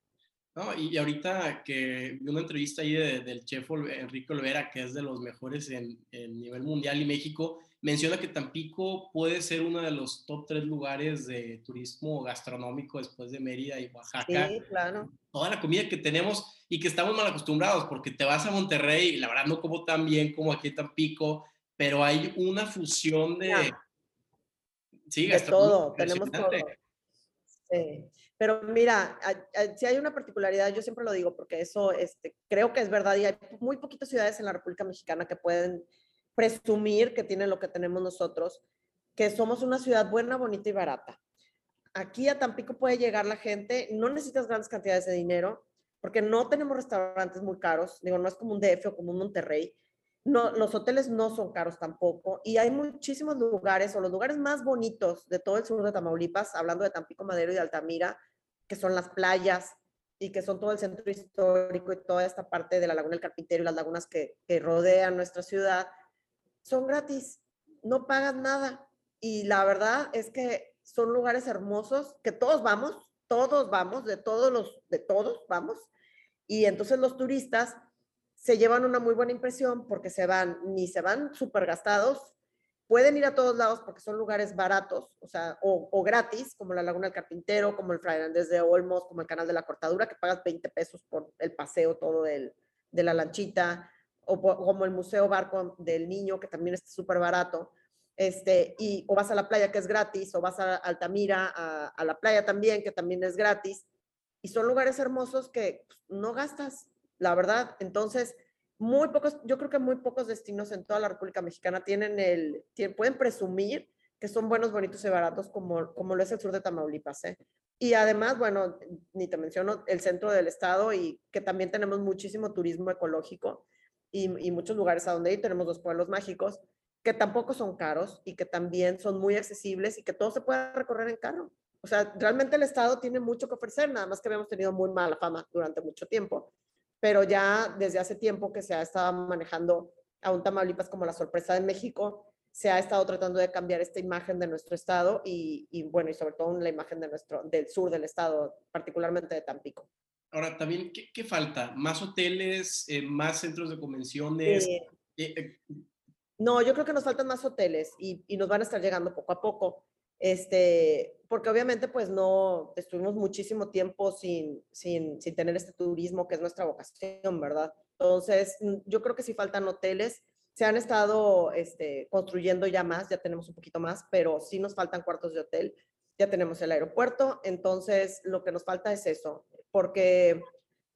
S1: No, y ahorita que vi una entrevista ahí del chef Enrique Olvera, que es de los mejores en, en nivel mundial y México, menciona que Tampico puede ser uno de los top tres lugares de turismo gastronómico después de Mérida y Oaxaca.
S2: Sí, claro.
S1: Toda la comida que tenemos y que estamos mal acostumbrados, porque te vas a Monterrey y la verdad no como tan bien como aquí en Tampico, pero hay una fusión de...
S2: Sí, de todo, tenemos todo. Sí. Pero mira, si hay una particularidad, yo siempre lo digo, porque eso este, creo que es verdad, y hay muy poquitas ciudades en la República Mexicana que pueden presumir que tienen lo que tenemos nosotros, que somos una ciudad buena, bonita y barata. Aquí a Tampico puede llegar la gente, no necesitas grandes cantidades de dinero, porque no tenemos restaurantes muy caros, digo, no es como un DF o como un Monterrey, no, los hoteles no son caros tampoco, y hay muchísimos lugares, o los lugares más bonitos de todo el sur de Tamaulipas, hablando de Tampico Madero y de Altamira, que son las playas, y que son todo el centro histórico y toda esta parte de la Laguna del Carpintero y las lagunas que rodean nuestra ciudad, son gratis, no pagan nada. Y la verdad es que son lugares hermosos que todos vamos, todos vamos, de todos los, de todos vamos. Y entonces los turistas se llevan una muy buena impresión porque se van, ni se van súper gastados, pueden ir a todos lados porque son lugares baratos, o sea, o, gratis, como la Laguna del Carpintero, como el Fray de Olmos, como el Canal de la Cortadura, que pagas 20 pesos por el paseo todo del, de la lanchita, o como el Museo Barco del Niño, que también está súper barato, este, y, o vas a la playa, que es gratis, o vas a Altamira, a, a, la playa también, que también es gratis, y son lugares hermosos que pues, no gastas, la verdad. Entonces, muy pocos, yo creo que muy pocos destinos en toda la República Mexicana tienen el, pueden presumir que son buenos, bonitos y baratos como, como lo es el sur de Tamaulipas. ¿eh? Y además, bueno, ni te menciono el centro del estado y que también tenemos muchísimo turismo ecológico y, y muchos lugares a donde ir. Tenemos los pueblos mágicos que tampoco son caros y que también son muy accesibles y que todo se puede recorrer en carro. O sea, realmente el Estado tiene mucho que ofrecer, nada más que habíamos tenido muy mala fama durante mucho tiempo, pero ya desde hace tiempo que se ha estado manejando a un Tamaulipas como la sorpresa de México, se ha estado tratando de cambiar esta imagen de nuestro estado y, y bueno, y sobre todo la imagen de nuestro, del sur del estado, particularmente de Tampico.
S1: Ahora, también, ¿qué, qué falta? ¿Más hoteles, eh, más centros de convenciones?
S2: Eh, eh, no, yo creo que nos faltan más hoteles y, y, nos van a estar llegando poco a poco. Este, porque obviamente pues no, estuvimos muchísimo tiempo sin, sin, sin tener este turismo que es nuestra vocación, ¿verdad? Entonces, mm, yo creo que sí faltan hoteles. Se han estado este, construyendo ya más, ya tenemos un poquito más, pero sí nos faltan cuartos de hotel. Ya tenemos el aeropuerto, entonces lo que nos falta es eso, porque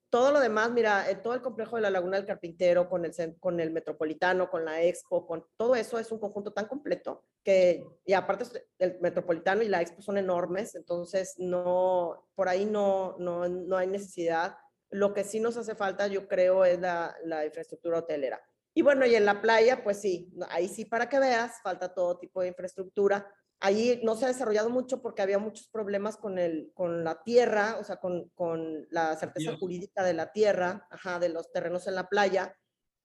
S2: todo lo demás, mira, eh, todo el complejo de la Laguna del Carpintero con el, con el Metropolitano, con la Expo, con todo eso es un conjunto tan completo que, y aparte el Metropolitano y la Expo son enormes, entonces no, por ahí no, no, no hay necesidad. Lo que sí nos hace falta, yo creo, es la, la infraestructura hotelera. Y bueno, y en la playa, pues sí, ahí sí para que veas, falta todo tipo de infraestructura Allí no se ha desarrollado mucho porque había muchos problemas con, el, con la tierra, o sea, con, con la certeza jurídica de la tierra, ajá, de los terrenos en la playa,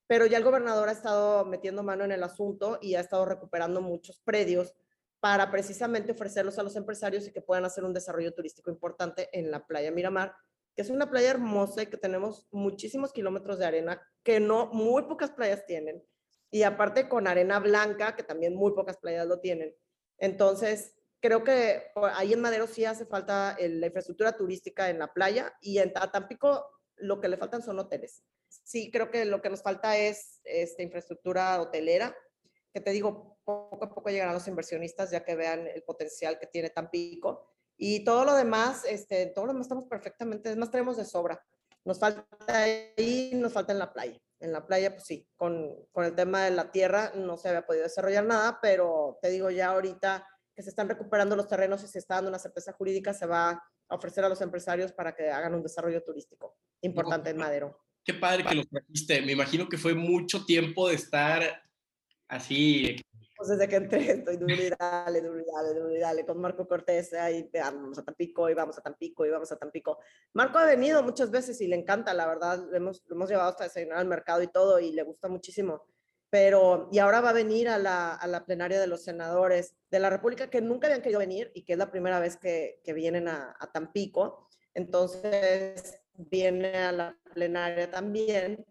S2: pero ya el gobernador ha estado metiendo mano en el asunto y ha estado recuperando muchos predios para precisamente ofrecerlos a los empresarios y que puedan hacer un desarrollo turístico importante en la playa Miramar, que es una playa hermosa y que tenemos muchísimos kilómetros de arena que no muy pocas playas tienen. Y aparte con arena blanca, que también muy pocas playas lo tienen. Entonces, creo que ahí en Madero sí hace falta la infraestructura turística en la playa y en Tampico lo que le faltan son hoteles. Sí, creo que lo que nos falta es esta infraestructura hotelera, que te digo, poco a poco llegarán los inversionistas ya que vean el potencial que tiene Tampico. Y todo lo demás, este, todo lo demás estamos perfectamente, es más, tenemos de sobra. Nos falta ahí, nos falta en la playa en la playa, pues sí, con, con, el tema de la tierra no se había podido desarrollar nada, pero te digo, ya ahorita que se están recuperando los terrenos y se está dando una certeza jurídica, se va a ofrecer a los empresarios para que hagan un desarrollo turístico importante en Madero.
S1: Qué padre que los trajiste. Me imagino que fue mucho tiempo de estar así
S2: pues desde que entré estoy duro y dale, duro y dale, duro y dale, con Marco Cortés, ahí vamos a Tampico, y vamos a Tampico, y vamos a Tampico. Marco ha venido muchas veces y le encanta, la verdad, lo hemos, lo hemos llevado hasta desayunar al mercado y todo, y le gusta muchísimo. Pero, y ahora va a venir a la, a la plenaria de los senadores de la República, que nunca habían querido venir y que es la primera vez que, que vienen a, a Tampico. Entonces, viene a la plenaria también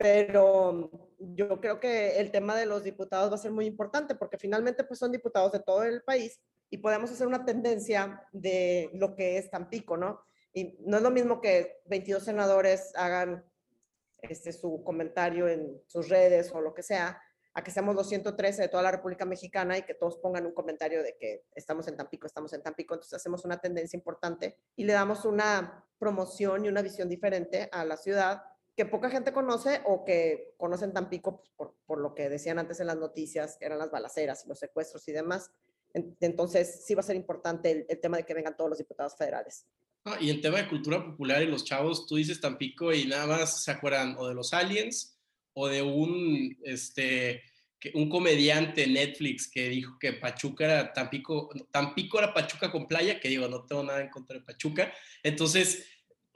S2: pero yo creo que el tema de los diputados va a ser muy importante porque finalmente pues son diputados de todo el país y podemos hacer una tendencia de lo que es Tampico, ¿no? Y no es lo mismo que 22 senadores hagan este, su comentario en sus redes o lo que sea, a que seamos 213 de toda la República Mexicana y que todos pongan un comentario de que estamos en Tampico, estamos en Tampico. Entonces hacemos una tendencia importante y le damos una promoción y una visión diferente a la ciudad que poca gente conoce o que conocen Tampico pues, por, por, lo que decían antes en las noticias, eran las balaceras los secuestros y demás. Entonces, sí va a ser importante el, el tema de que vengan todos los diputados federales.
S1: Ah, y el tema de cultura popular y los chavos, tú dices Tampico y nada más se acuerdan o de los aliens o de un, este, un comediante Netflix que dijo que Pachuca era Tampico, Tampico era Pachuca con playa, que digo, no tengo nada en contra de Pachuca. Entonces,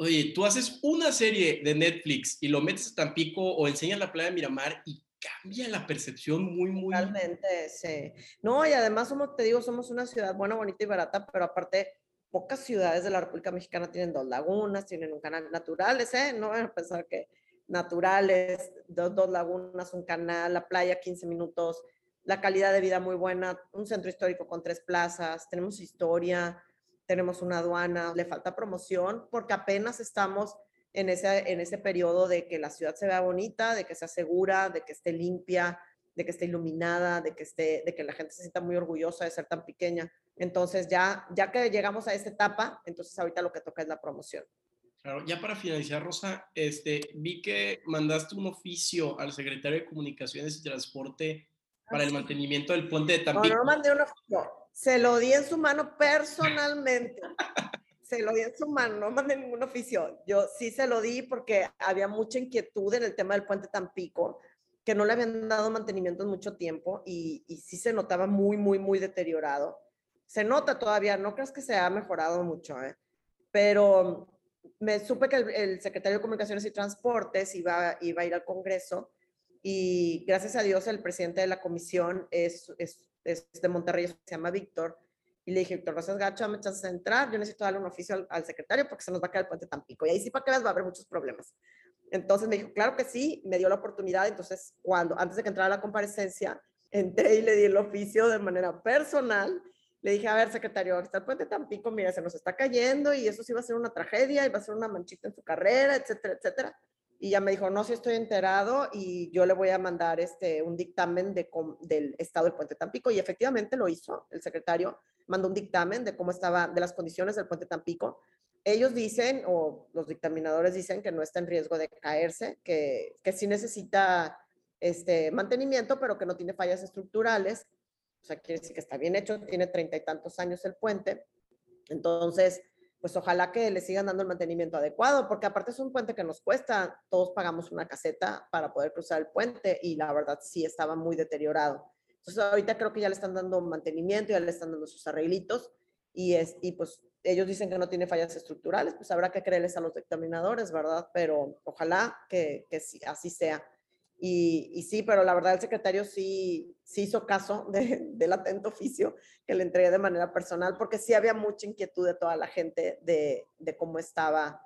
S1: oye, tú haces una serie de Netflix y lo metes a Tampico o enseñas la playa de Miramar y cambia la percepción muy, muy.
S2: Realmente, sí. No, y además, somos, te digo, somos una ciudad buena, bonita y barata, pero aparte, pocas ciudades de la República Mexicana tienen dos lagunas, tienen un canal naturales, ¿eh? No van a pensar que naturales, dos, dos lagunas, un canal, la playa 15 minutos, la calidad de vida muy buena, un centro histórico con tres plazas, tenemos historia, tenemos una aduana, le falta promoción porque apenas estamos en ese, en ese periodo de que la ciudad se vea bonita, de que sea segura, de que esté limpia, de que esté iluminada, de que, esté, de que la gente se sienta muy orgullosa de ser tan pequeña. Entonces ya, ya que llegamos a esta etapa, entonces ahorita lo que toca es la promoción.
S1: Claro, ya para finalizar, Rosa, este, vi que mandaste un oficio al secretario de Comunicaciones y Transporte para el ah, mantenimiento del puente de Tampico.
S2: No, no mandé un oficio se lo di en su mano personalmente. se lo di en su mano, no mandé ningún oficio. Yo sí se lo di porque había mucha inquietud en el tema del puente Tampico, que no le habían dado mantenimiento en mucho tiempo y, y sí se notaba muy, muy, muy deteriorado. Se nota todavía, no crees que se ha mejorado mucho, ¿eh? pero me supe que el, secretario de Comunicaciones y Transportes iba, iba a ir al Congreso y gracias a Dios el presidente de la comisión es, es, de Monterrey, se llama Víctor, y le dije, Víctor Rosas Gacho, me echas a entrar, yo necesito darle un oficio al, secretario porque se nos va a caer el puente Tampico. Y ahí sí, para que veas, va a haber muchos problemas. Entonces me dijo, claro que sí, me dio la oportunidad. Entonces, cuando, antes de que entrara la comparecencia, entré y le di el oficio de manera personal. Le dije, a ver, secretario, está el puente Tampico, mira, se nos está cayendo y eso sí va a ser una tragedia y va a ser una manchita en su carrera, etcétera, etcétera. Y ya me dijo, no, sí estoy enterado y yo le voy a mandar este, un dictamen de, del estado del puente Tampico. Y efectivamente lo hizo el secretario mandó un dictamen de cómo estaba, de las condiciones del puente Tampico. Ellos dicen, o los dictaminadores dicen que no está en riesgo de caerse, que, que sí necesita este mantenimiento, pero que no tiene fallas estructurales. O sea, quiere decir que está bien hecho, tiene treinta y tantos años el puente. Entonces, pues ojalá que le sigan dando el mantenimiento adecuado, porque aparte es un puente que nos cuesta, todos pagamos una caseta para poder cruzar el puente y la verdad sí estaba muy deteriorado. Entonces ahorita creo que ya le están dando mantenimiento, ya le están dando sus arreglitos y, es, y pues ellos dicen que no tiene fallas estructurales, pues habrá que creerles a los dictaminadores, ¿verdad? Pero ojalá que, que sí, así sea. Y, y, sí, pero la verdad el secretario sí, sí hizo caso de, del atento oficio que le entregué de manera personal, porque sí había mucha inquietud de toda la gente de, de cómo estaba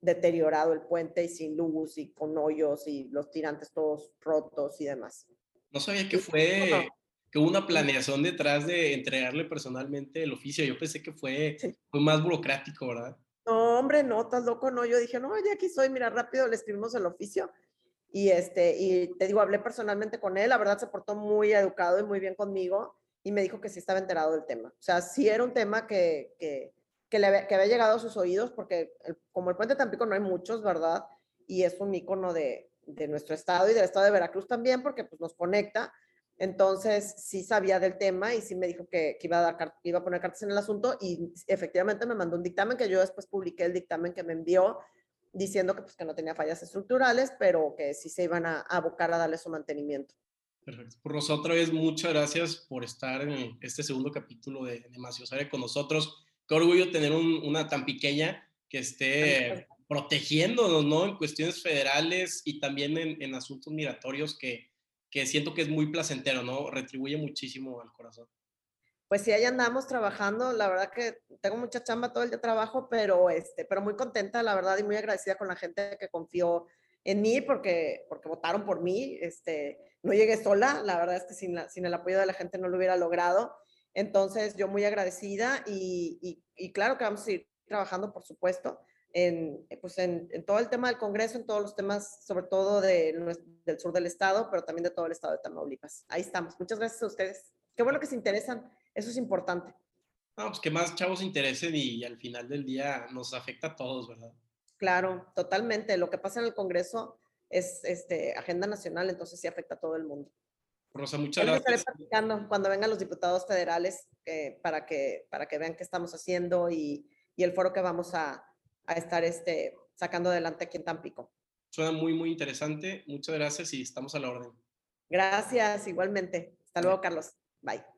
S2: deteriorado el puente y sin luz y con hoyos y los tirantes todos rotos y demás.
S1: No sabía que fue, que hubo una planeación detrás de entregarle personalmente el oficio. Yo pensé que fue, fue más burocrático, ¿verdad?
S2: No, hombre, no, estás loco, no. Yo dije, no, ya aquí soy, mira, rápido le escribimos el oficio. Y, este, y te digo, hablé personalmente con él, la verdad se portó muy educado y muy bien conmigo y me dijo que sí estaba enterado del tema. O sea, sí era un tema que, que, que, le que había llegado a sus oídos porque como el puente Tampico no hay muchos, ¿verdad? Y es un icono de, de nuestro estado y del estado de Veracruz también, porque pues nos conecta. Entonces, sí sabía del tema y sí me dijo que, iba, a dar, iba a poner cartas en el asunto y efectivamente me mandó un dictamen que yo después publiqué el dictamen que me envió diciendo que, pues, que no tenía fallas estructurales, pero que sí se iban a, abocar a darle su mantenimiento.
S1: Perfecto. Por Rosa, otra vez muchas gracias por estar en este segundo capítulo de, de con nosotros. Qué orgullo tener una tan pequeña que esté protegiéndonos, ¿no? En cuestiones federales y también en, asuntos migratorios que, que siento que es muy placentero, ¿no? Retribuye muchísimo al corazón.
S2: Pues sí, ahí andamos trabajando. La verdad que tengo mucha chamba todo el día trabajo, pero, este, pero muy contenta, la verdad, y muy agradecida con la gente que confió en mí porque, porque votaron por mí. Este, no llegué sola, la verdad es que sin, sin el apoyo de la gente no lo hubiera logrado. Entonces, yo muy agradecida y, y, y claro que vamos a ir trabajando, por supuesto en, pues en, todo el tema del Congreso, en todos los temas, sobre todo de, del sur del estado, pero también de todo el estado de Tamaulipas. Ahí estamos. Muchas gracias a ustedes. Qué bueno que se interesan. Eso es importante.
S1: No, pues que más chavos se interesen y, al final del día nos afecta a todos, ¿verdad?
S2: Claro, totalmente. Lo que pasa en el Congreso es este, agenda nacional, entonces sí afecta a todo el mundo.
S1: Rosa, muchas gracias.
S2: Estaré platicando cuando vengan los diputados federales eh, para, que, para que vean qué estamos haciendo y, y el foro que vamos a, a estar este, sacando adelante aquí en Tampico.
S1: Suena muy, muy interesante. Muchas gracias y estamos a la orden.
S2: Gracias, igualmente. Hasta luego, Carlos. Bye.